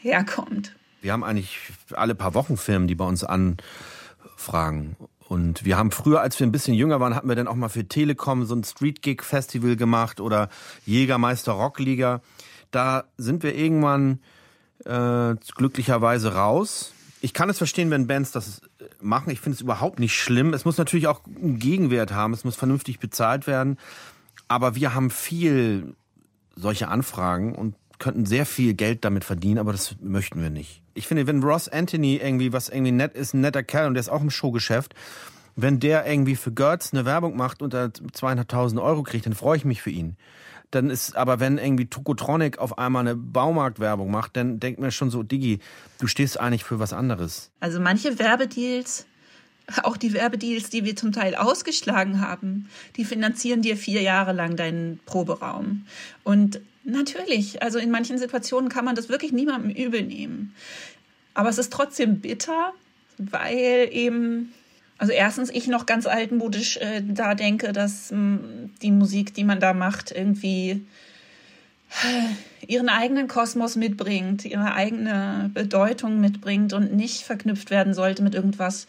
herkommt. Wir haben eigentlich alle paar Wochen Firmen, die bei uns anfragen. Und wir haben früher, als wir ein bisschen jünger waren, hatten wir dann auch mal für Telekom so ein Street Gig Festival gemacht oder Jägermeister Rockliga da sind wir irgendwann äh, glücklicherweise raus. Ich kann es verstehen, wenn Bands das äh, machen. Ich finde es überhaupt nicht schlimm. Es muss natürlich auch einen Gegenwert haben. Es muss vernünftig bezahlt werden. Aber wir haben viel solche Anfragen und könnten sehr viel Geld damit verdienen, aber das möchten wir nicht. Ich finde, wenn Ross Anthony irgendwie, was irgendwie nett ist, ein netter Kerl und der ist auch im Showgeschäft, wenn der irgendwie für Gertz eine Werbung macht und da zweieinhalbtausend Euro kriegt, dann freue ich mich für ihn. Dann ist, aber wenn irgendwie Tokotronic auf einmal eine Baumarktwerbung macht, dann denkt mir schon so, Digi, du stehst eigentlich für was anderes. Also manche Werbedeals, auch die Werbedeals, die wir zum Teil ausgeschlagen haben, die finanzieren dir vier Jahre lang deinen Proberaum. Und natürlich, also in manchen Situationen kann man das wirklich niemandem übel nehmen. Aber es ist trotzdem bitter, weil eben also erstens ich noch ganz altmodisch äh, da denke, dass mh, hm, die Musik, die man da macht, irgendwie äh, ihren eigenen Kosmos mitbringt, ihre eigene Bedeutung mitbringt und nicht verknüpft werden sollte mit irgendwas,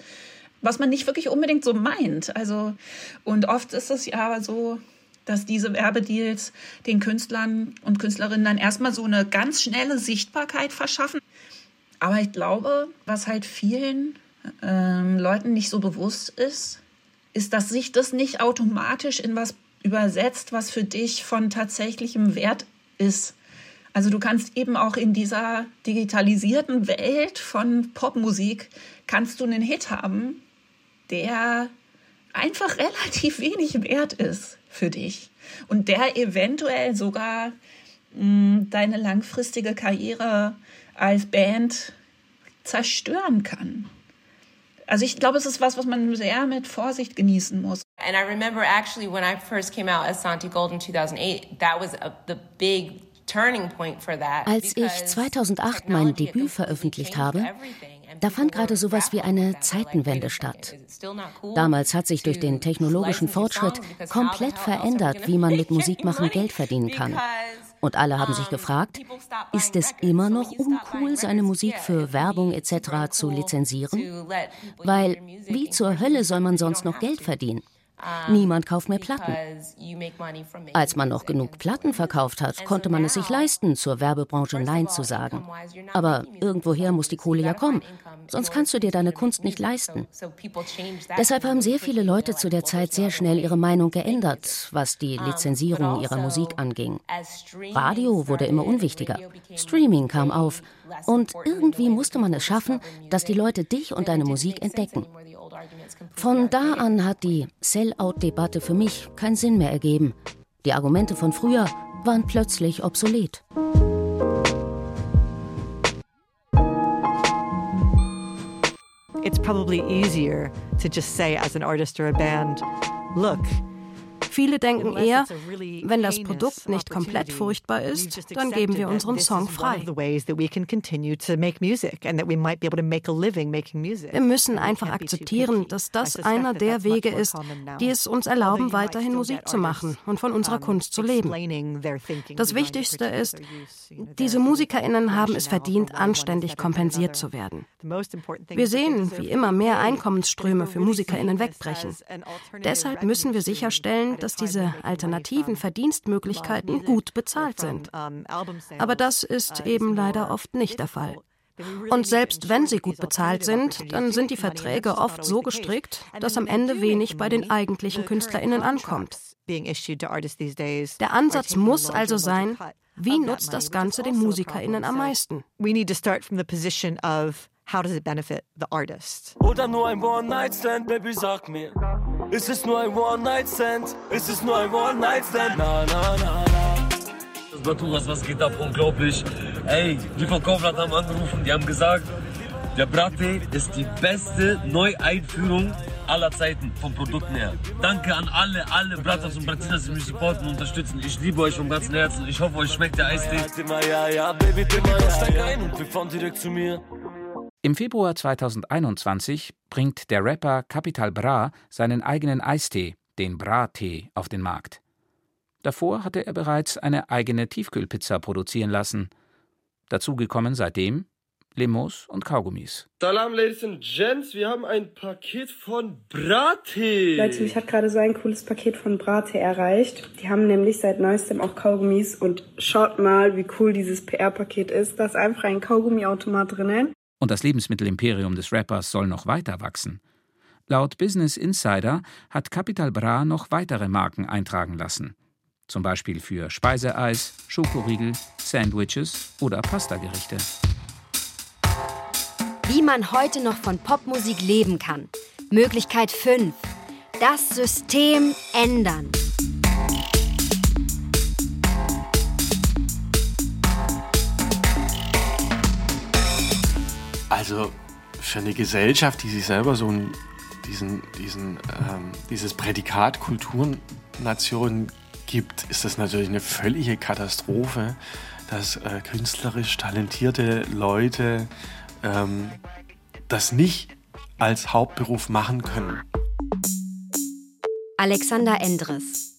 was man nicht wirklich unbedingt so meint. Also und oft ist es ja aber so, dass diese Werbedeals den Künstlern und Künstlerinnen dann erstmal so eine ganz schnelle Sichtbarkeit verschaffen. Aber ich glaube, was halt vielen ähm, Leuten nicht so bewusst ist, ist, dass sich das nicht automatisch in was übersetzt, was für dich von tatsächlichem Wert ist. Also du kannst eben auch in dieser digitalisierten Welt von Popmusik kannst du einen Hit haben, der einfach relativ wenig wert ist für dich und der eventuell sogar mh, hm, deine langfristige Karriere als Band zerstören kann. Also ich glaube, es ist was, was man sehr mit Vorsicht genießen muss. And I remember actually when I first came out as Santi Gold in 2008, that was a, the big als ich 2008 mein Debüt veröffentlicht habe, da fand gerade sowas wie eine Zeitenwende statt. Damals hat sich durch den technologischen Fortschritt komplett verändert, wie man mit Musikmachen Geld verdienen kann. Und alle haben sich gefragt, ist es immer noch uncool, seine Musik für Werbung etc. zu lizenzieren? Weil wie zur Hölle soll man sonst noch Geld verdienen? Niemand kauft mehr Platten. Als man noch genug Platten verkauft hat, konnte man es sich leisten, zur Werbebranche Nein zu sagen. Aber irgendwoher muss die Kohle ja kommen, sonst kannst du dir deine Kunst nicht leisten. Deshalb haben sehr viele Leute zu der Zeit sehr schnell ihre Meinung geändert, was die Lizenzierung ihrer Musik anging. Radio wurde immer unwichtiger, Streaming kam auf und irgendwie musste man es schaffen, dass die Leute dich und deine Musik entdecken. Von da an hat die Sell-out-Debatte für mich keinen Sinn mehr ergeben. Die Argumente von früher waren plötzlich obsolet. It's probably easier to just say as an artist or a band, look, Viele denken eher, wenn das Produkt nicht komplett furchtbar ist, dann geben wir unseren Song frei. Wir müssen einfach akzeptieren, dass das einer der Wege ist, die es uns erlauben, weiterhin Musik zu machen und von unserer Kunst zu leben. Das Wichtigste ist, diese MusikerInnen haben es verdient, anständig kompensiert zu werden. Wir sehen, wie immer mehr Einkommensströme für MusikerInnen wegbrechen. Deshalb müssen wir sicherstellen, dass diese alternativen Verdienstmöglichkeiten gut bezahlt sind. Aber das ist eben leider oft nicht der Fall. Und selbst wenn sie gut bezahlt sind, dann sind die Verträge oft so gestrickt, dass am Ende wenig bei den eigentlichen KünstlerInnen ankommt. Der Ansatz muss also sein, wie nutzt das Ganze den MusikerInnen am meisten? We need to start from the position of how does it benefit the artist? Oder nur ein One-Night-Stand, Baby, sag mir. Ist es nur ein One-Night-Stand? Ist es nur ein One-Night-Stand? Na, na, na, na. Das Baturas, was geht ab? Unglaublich. Ey, die von Kaufland haben angerufen, die haben gesagt, der Bratte ist die beste Neueinführung aller Zeiten vom Produkten her. Danke an alle, alle Bratas und Bratinas, die mich supporten und unterstützen. Ich liebe euch vom ganzen Herzen. Ich hoffe, euch schmeckt der Eistee. Ja, ja, Baby, steig ein und wir fahren direkt zu mir. Im Februar 2021 bringt der Rapper Capital Bra seinen eigenen Eistee, den Bra-Tee, auf den Markt. Davor hatte er bereits eine eigene Tiefkühlpizza produzieren lassen. Dazugekommen seitdem Limos und Kaugummis. Salam, Ladies and Gents, wir haben ein Paket von Brattee. Leute, mich hat gerade so ein cooles Paket von Brattee erreicht. Die haben nämlich seit neuestem auch Kaugummis und schaut mal, wie cool dieses PR-Paket ist. Da ist einfach ein Kaugummiautomat drinnen. Und das Lebensmittelimperium des Rappers soll noch weiter wachsen. Laut Business Insider hat Capital Bra noch weitere Marken eintragen lassen. Zum Beispiel für Speiseeis, Schokoriegel, Sandwiches oder Pastagerichte wie man heute noch von Popmusik leben kann. Möglichkeit 5. Das System ändern. Also für eine Gesellschaft, die sich selber so ein, diesen, diesen, ähm, dieses Prädikat Kulturnation gibt, ist das natürlich eine völlige Katastrophe, dass äh, künstlerisch talentierte Leute ähm, das nicht als Hauptberuf machen können. Alexander Endres.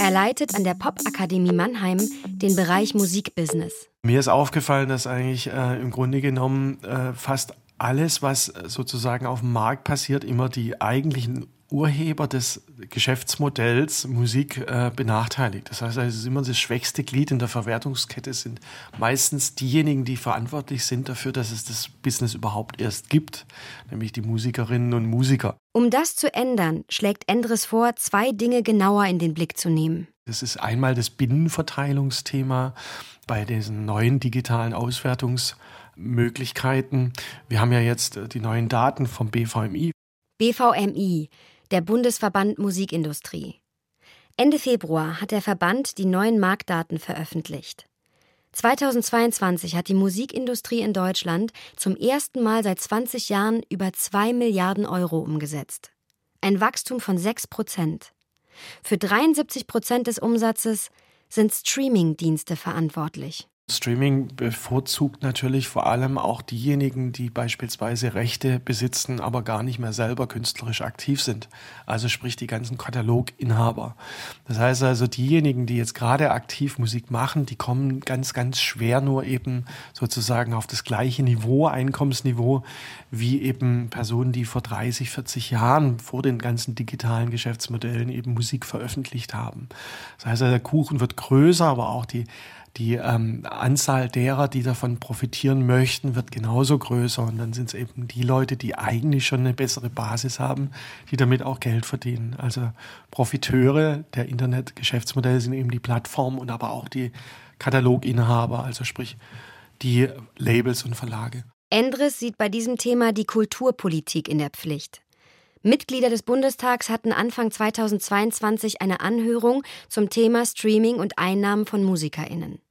Er leitet an der Popakademie Mannheim den Bereich Musikbusiness. Mir ist aufgefallen, dass eigentlich äh, im Grunde genommen äh, fast alles, was sozusagen auf dem Markt passiert, immer die eigentlichen Urheber des Geschäftsmodells Musik äh, benachteiligt. Das heißt, es ist immer das schwächste Glied in der Verwertungskette sind meistens diejenigen, die verantwortlich sind dafür, dass es das Business überhaupt erst gibt, nämlich die Musikerinnen und Musiker. Um das zu ändern, schlägt Endres vor, zwei Dinge genauer in den Blick zu nehmen. Das ist einmal das Binnenverteilungsthema bei diesen neuen digitalen Auswertungsmöglichkeiten. Wir haben ja jetzt die neuen Daten vom BVMI. BVMI, der Bundesverband Musikindustrie. Ende Februar hat der Verband die neuen Marktdaten veröffentlicht. 2022 hat die Musikindustrie in Deutschland zum ersten Mal seit 20 Jahren über 2 Milliarden Euro umgesetzt. Ein Wachstum von 6 Prozent. Für 73 Prozent des Umsatzes sind Streaming-Dienste verantwortlich. Streaming bevorzugt natürlich vor allem auch diejenigen, die beispielsweise Rechte besitzen, aber gar nicht mehr selber künstlerisch aktiv sind. Also sprich die ganzen Kataloginhaber. Das heißt also, diejenigen, die jetzt gerade aktiv Musik machen, die kommen ganz, ganz schwer nur eben sozusagen auf das gleiche Niveau, Einkommensniveau, wie eben Personen, die vor 30, 40 Jahren vor den ganzen digitalen Geschäftsmodellen eben Musik veröffentlicht haben. Das heißt, also, der Kuchen wird größer, aber auch die die ähm, Anzahl derer, die davon profitieren möchten, wird genauso größer. Und dann sind es eben die Leute, die eigentlich schon eine bessere Basis haben, die damit auch Geld verdienen. Also Profiteure der Internetgeschäftsmodelle sind eben die Plattformen und aber auch die Kataloginhaber, also sprich die Labels und Verlage. Endres sieht bei diesem Thema die Kulturpolitik in der Pflicht. Mitglieder des Bundestags hatten Anfang 2022 eine Anhörung zum Thema Streaming und Einnahmen von Musikerinnen.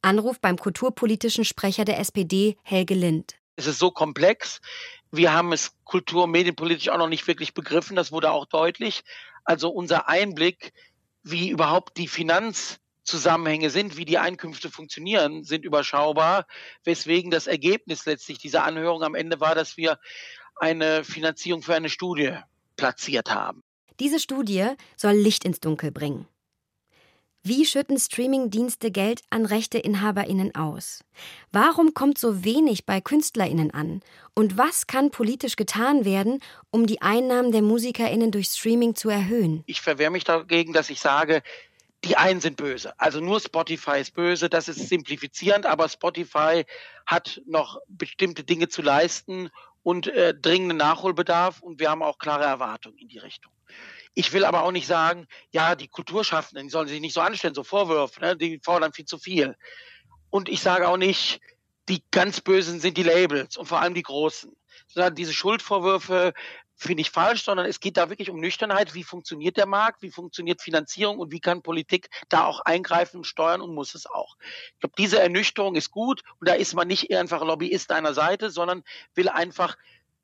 Anruf beim kulturpolitischen Sprecher der SPD Helge Lind. Es ist so komplex. Wir haben es kultur- und medienpolitisch auch noch nicht wirklich begriffen. Das wurde auch deutlich. Also unser Einblick, wie überhaupt die Finanzzusammenhänge sind, wie die Einkünfte funktionieren, sind überschaubar. Weswegen das Ergebnis letztlich dieser Anhörung am Ende war, dass wir eine Finanzierung für eine Studie platziert haben. Diese Studie soll Licht ins Dunkel bringen. Wie schütten Streamingdienste Geld an Rechteinhaberinnen aus? Warum kommt so wenig bei Künstlerinnen an? Und was kann politisch getan werden, um die Einnahmen der Musikerinnen durch Streaming zu erhöhen? Ich verwehre mich dagegen, dass ich sage, die einen sind böse. Also nur Spotify ist böse, das ist simplifizierend, aber Spotify hat noch bestimmte Dinge zu leisten und äh, dringenden Nachholbedarf und wir haben auch klare Erwartungen in die Richtung. Ich will aber auch nicht sagen, ja, die Kulturschaffenden, die sollen sich nicht so anstellen, so Vorwürfe, ne, die fordern viel zu viel. Und ich sage auch nicht, die ganz Bösen sind die Labels und vor allem die Großen. Sondern diese Schuldvorwürfe finde ich falsch, sondern es geht da wirklich um Nüchternheit. Wie funktioniert der Markt? Wie funktioniert Finanzierung? Und wie kann Politik da auch eingreifen und steuern und muss es auch? Ich glaube, diese Ernüchterung ist gut und da ist man nicht einfach Lobbyist einer Seite, sondern will einfach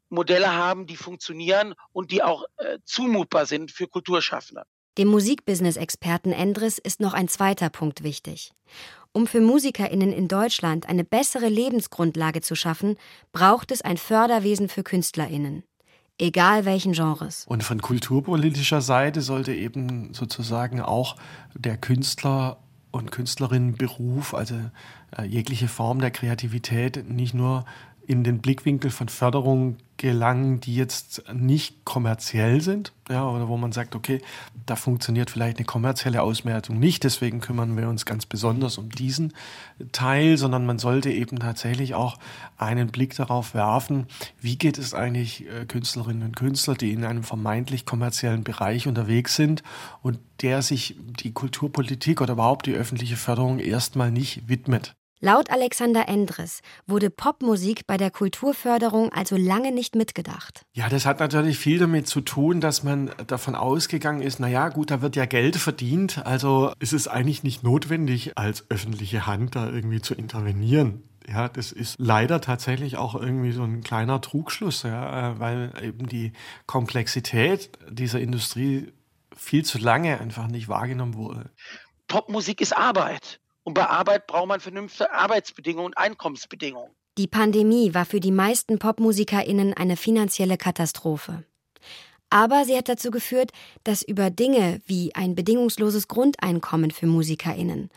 Modelle haben, die funktionieren und die auch äh, zumutbar sind für Kulturschaffende. Dem Musikbusiness-Experten Endres ist noch ein zweiter Punkt wichtig. Um für MusikerInnen in Deutschland eine bessere Lebensgrundlage zu schaffen, braucht es ein Förderwesen für KünstlerInnen. Egal welchen Genres. Und von kulturpolitischer Seite sollte eben sozusagen auch der Künstler und Künstlerinnenberuf, also äh, jegliche Form der Kreativität, nicht nur in den Blickwinkel von Förderung gelangen, die jetzt nicht kommerziell sind, ja, oder wo man sagt, okay, da funktioniert vielleicht eine kommerzielle Auswertung nicht, deswegen kümmern wir uns ganz besonders um diesen Teil, sondern man sollte eben tatsächlich auch einen Blick darauf werfen, wie geht es eigentlich äh, Künstlerinnen und Künstler, die in einem vermeintlich kommerziellen Bereich unterwegs sind und der sich die Kulturpolitik oder überhaupt die öffentliche Förderung erstmal nicht widmet. Laut Alexander Endres wurde Popmusik bei der Kulturförderung also lange nicht mitgedacht. Ja, das hat natürlich viel damit zu tun, dass man davon ausgegangen ist, naja, gut, da wird ja Geld verdient, also ist es eigentlich nicht notwendig, als öffentliche Hand da irgendwie zu intervenieren. Ja, das ist leider tatsächlich auch irgendwie so ein kleiner Trugschluss, ja, äh, weil eben die Komplexität dieser Industrie viel zu lange einfach nicht wahrgenommen wurde. Popmusik ist Arbeit. Und bei Arbeit braucht man vernünftige Arbeitsbedingungen und Einkommensbedingungen. Die Pandemie war für die meisten PopmusikerInnen eine finanzielle Katastrophe. Aber sie hat dazu geführt, dass über Dinge wie ein bedingungsloses Grundeinkommen für MusikerInnen,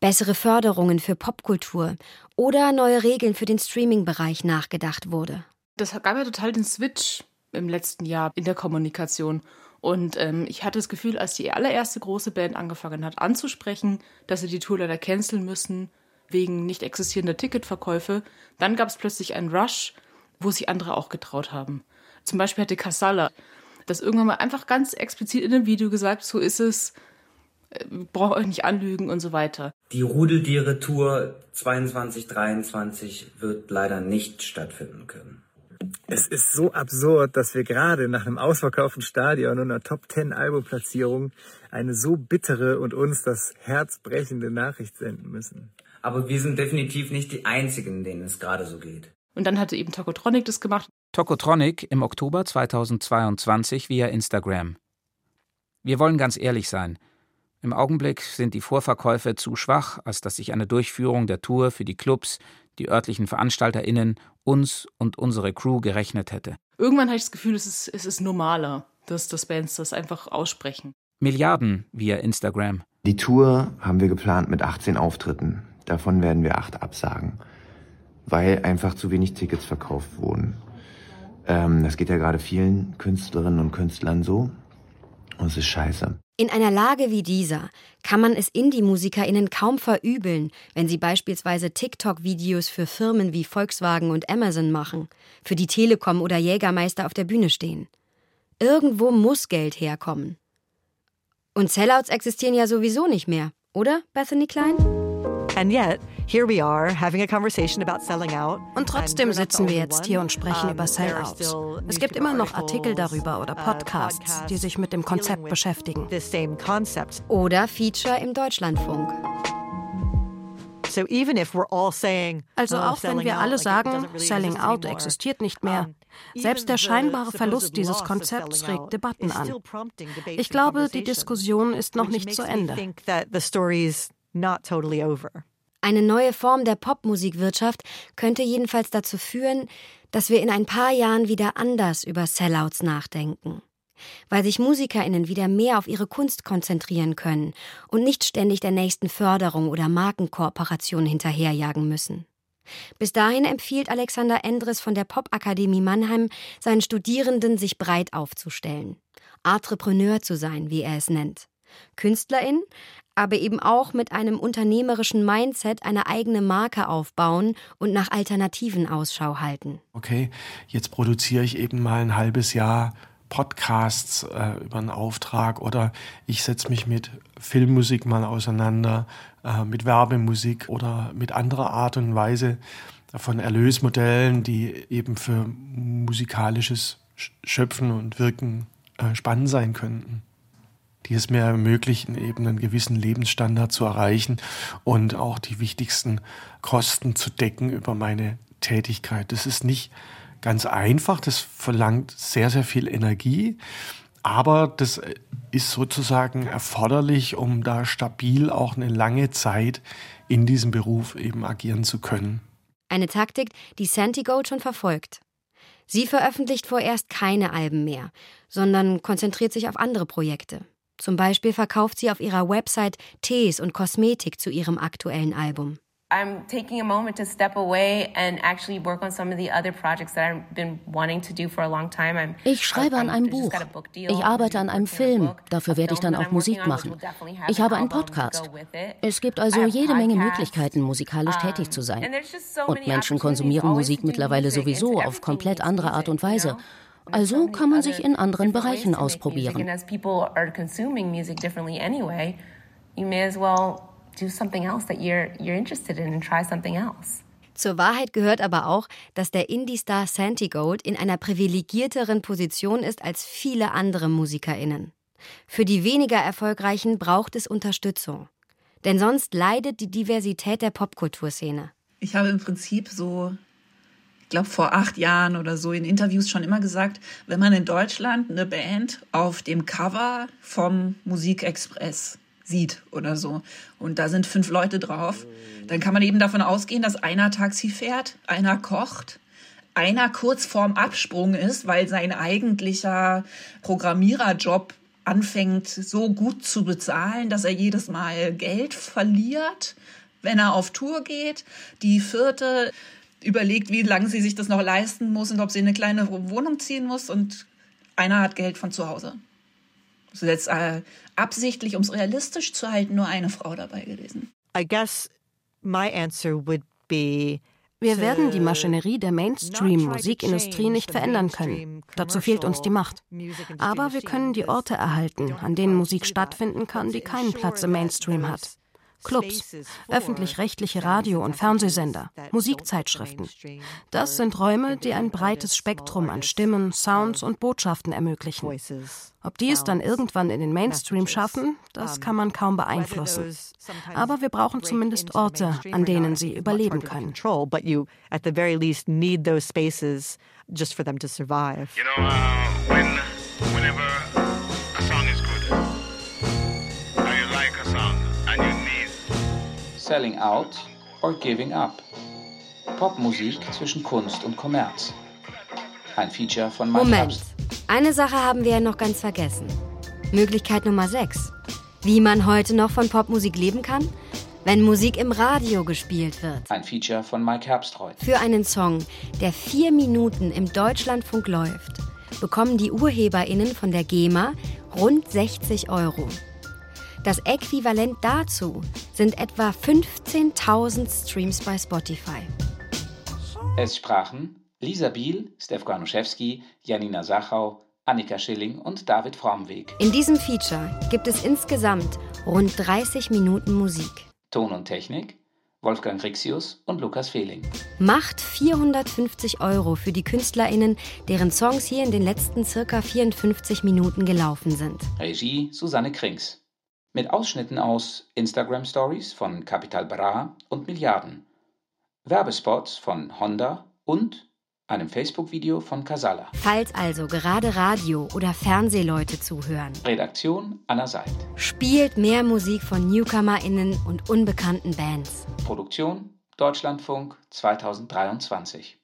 bessere Förderungen für Popkultur oder neue Regeln für den Streaming-Bereich nachgedacht wurde. Das gab ja total den Switch im letzten Jahr in der Kommunikation. Und ähm, ich hatte das Gefühl, als die allererste große Band angefangen hat anzusprechen, dass sie die Tour leider canceln müssen wegen nicht existierender Ticketverkäufe, dann gab es plötzlich einen Rush, wo sich andere auch getraut haben. Zum Beispiel hatte Casala das irgendwann mal einfach ganz explizit in einem Video gesagt, so ist es, äh, braucht euch nicht anlügen und so weiter. Die Rudeltiere-Tour 22-23 wird leider nicht stattfinden können. Es ist so absurd, dass wir gerade nach einem ausverkauften Stadion und einer Top Ten Albumplatzierung eine so bittere und uns das Herz brechende Nachricht senden müssen. Aber wir sind definitiv nicht die Einzigen, denen es gerade so geht. Und dann hatte eben Tokotronic das gemacht. Tokotronic im Oktober 2022 via Instagram. Wir wollen ganz ehrlich sein. Im Augenblick sind die Vorverkäufe zu schwach, als dass sich eine Durchführung der Tour für die Clubs, die örtlichen VeranstalterInnen, uns und unsere Crew gerechnet hätte. Irgendwann hatte ich das Gefühl, es ist, es ist normaler, dass, dass Bands das einfach aussprechen. Milliarden via Instagram. Die Tour haben wir geplant mit 18 Auftritten. Davon werden wir acht absagen, weil einfach zu wenig Tickets verkauft wurden. Ähm, das geht ja gerade vielen Künstlerinnen und Künstlern so. Und es ist scheiße. In einer Lage wie dieser kann man es Indie-MusikerInnen kaum verübeln, wenn sie beispielsweise TikTok-Videos für Firmen wie Volkswagen und Amazon machen, für die Telekom oder Jägermeister auf der Bühne stehen. Irgendwo muss Geld herkommen. Und Sellouts existieren ja sowieso nicht mehr, oder, Bethany Klein? And yet, here we are having a conversation about selling out. Und trotzdem sitzen wir jetzt hier und sprechen über Sellouts. Es gibt immer noch Artikel darüber oder Podcasts, die sich mit dem Konzept beschäftigen. Oder Feature im Deutschlandfunk. Also oh, auch wenn wir alle sagen, Selling Out existiert nicht mehr, selbst der scheinbare Verlust dieses Konzepts regt Debatten an. Ich glaube, die Diskussion ist noch nicht zu Ende. Eine neue Form der Popmusikwirtschaft könnte jedenfalls dazu führen, dass wir in ein paar Jahren wieder anders über Sellouts nachdenken. Weil sich MusikerInnen wieder mehr auf ihre Kunst konzentrieren können und nicht ständig der nächsten Förderung oder Markenkooperation hinterherjagen müssen. Bis dahin empfiehlt Alexander Endres von der Popakademie Mannheim seinen Studierenden, sich breit aufzustellen. Entrepreneur zu sein, wie er es nennt. Künstlerin, aber eben auch mit einem unternehmerischen Mindset eine eigene Marke aufbauen und nach Alternativen Ausschau halten. Okay, jetzt produziere ich eben mal ein halbes Jahr Podcasts äh, über einen Auftrag oder ich setze mich mit Filmmusik mal auseinander, äh, mit Werbemusik oder mit anderer Art und Weise von Erlösmodellen, die eben für musikalisches Schöpfen und Wirken äh, spannend sein könnten die es mir ermöglichen, eben einen gewissen Lebensstandard zu erreichen und auch die wichtigsten Kosten zu decken über meine Tätigkeit. Das ist nicht ganz einfach, das verlangt sehr, sehr viel Energie, aber das ist sozusagen erforderlich, um da stabil auch eine lange Zeit in diesem Beruf eben agieren zu können. Eine Taktik, die Santi Gold schon verfolgt. Sie veröffentlicht vorerst keine Alben mehr, sondern konzentriert sich auf andere Projekte. Zum Beispiel verkauft sie auf ihrer Website Tees und Kosmetik zu ihrem aktuellen Album. I'm taking a moment to step away and actually work on some of the other projects that I've been wanting to do for a long time. I'm, ich schreibe an einem Buch. Ich arbeite an einem Film. Dafür werde ich dann auch Musik machen. Ich habe einen Podcast. Es gibt also jede Menge Möglichkeiten, musikalisch tätig zu sein. Und Menschen konsumieren Musik mittlerweile sowieso auf komplett andere Art und Weise. Also kann man sich in anderen Bereichen ausprobieren. Zur Wahrheit gehört aber auch, dass der Indie-Star Santi Gold in einer privilegierteren Position ist als viele andere MusikerInnen. Für die weniger erfolgreichen braucht es Unterstützung. Denn sonst leidet die Diversität der Popkulturszene. Ich habe im Prinzip so ich glaube, vor acht Jahren oder so in Interviews schon immer gesagt, wenn man in Deutschland eine Band auf dem Cover vom Musikexpress sieht oder so und da sind fünf Leute drauf, dann kann man eben davon ausgehen, dass einer Taxi fährt, einer kocht, einer kurz vorm Absprung ist, weil sein eigentlicher Programmiererjob anfängt so gut zu bezahlen, dass er jedes Mal Geld verliert, wenn er auf Tour geht. Die vierte überlegt, wie lange sie sich das noch leisten muss und ob sie in eine kleine Wohnung ziehen muss. Und einer hat Geld von zu Hause. Das ist jetzt äh, absichtlich, um es realistisch zu halten, nur eine Frau dabei gewesen. I guess my answer would be wir werden die Maschinerie der Mainstream-Musikindustrie nicht verändern können. Dazu fehlt uns die Macht. Aber wir können die Orte erhalten, an denen Musik stattfinden kann, die keinen Platz im Mainstream hat. Clubs, öffentlich-rechtliche Radio- und Fernsehsender, Musikzeitschriften. Das sind Räume, die ein breites Spektrum an Stimmen, Sounds und Botschaften ermöglichen. Ob die es dann irgendwann in den Mainstream schaffen, das kann man kaum beeinflussen. Aber wir brauchen zumindest Orte, an denen sie überleben können. just for them to survive. You know, uh, when, whenever Selling Out or Giving Up. Popmusik zwischen Kunst und Kommerz. Ein Feature von Mike Moment, Herbst. eine Sache haben wir ja noch ganz vergessen. Möglichkeit Nummer 6. Wie man heute noch von Popmusik leben kann? Wenn Musik im Radio gespielt wird. Ein Feature von Mike Herbstreuth. Für einen Song, der vier Minuten im Deutschlandfunk läuft, bekommen die UrheberInnen von der GEMA rund 60 Euro. Das Äquivalent dazu sind etwa 15.000 Streams bei Spotify. Es sprachen Lisa Biel, Stef Ganuszewski, Janina Sachau, Annika Schilling und David Fromweg. In diesem Feature gibt es insgesamt rund 30 Minuten Musik. Ton und Technik Wolfgang Rixius und Lukas Fehling. Macht 450 Euro für die KünstlerInnen, deren Songs hier in den letzten circa 54 Minuten gelaufen sind. Regie Susanne Krings. Mit Ausschnitten aus Instagram Stories von Capital Bra und Milliarden, Werbespots von Honda und einem Facebook-Video von Casala. Falls also gerade Radio- oder Fernsehleute zuhören. Redaktion Anna Seid. Spielt mehr Musik von NewcomerInnen und unbekannten Bands. Produktion Deutschlandfunk 2023.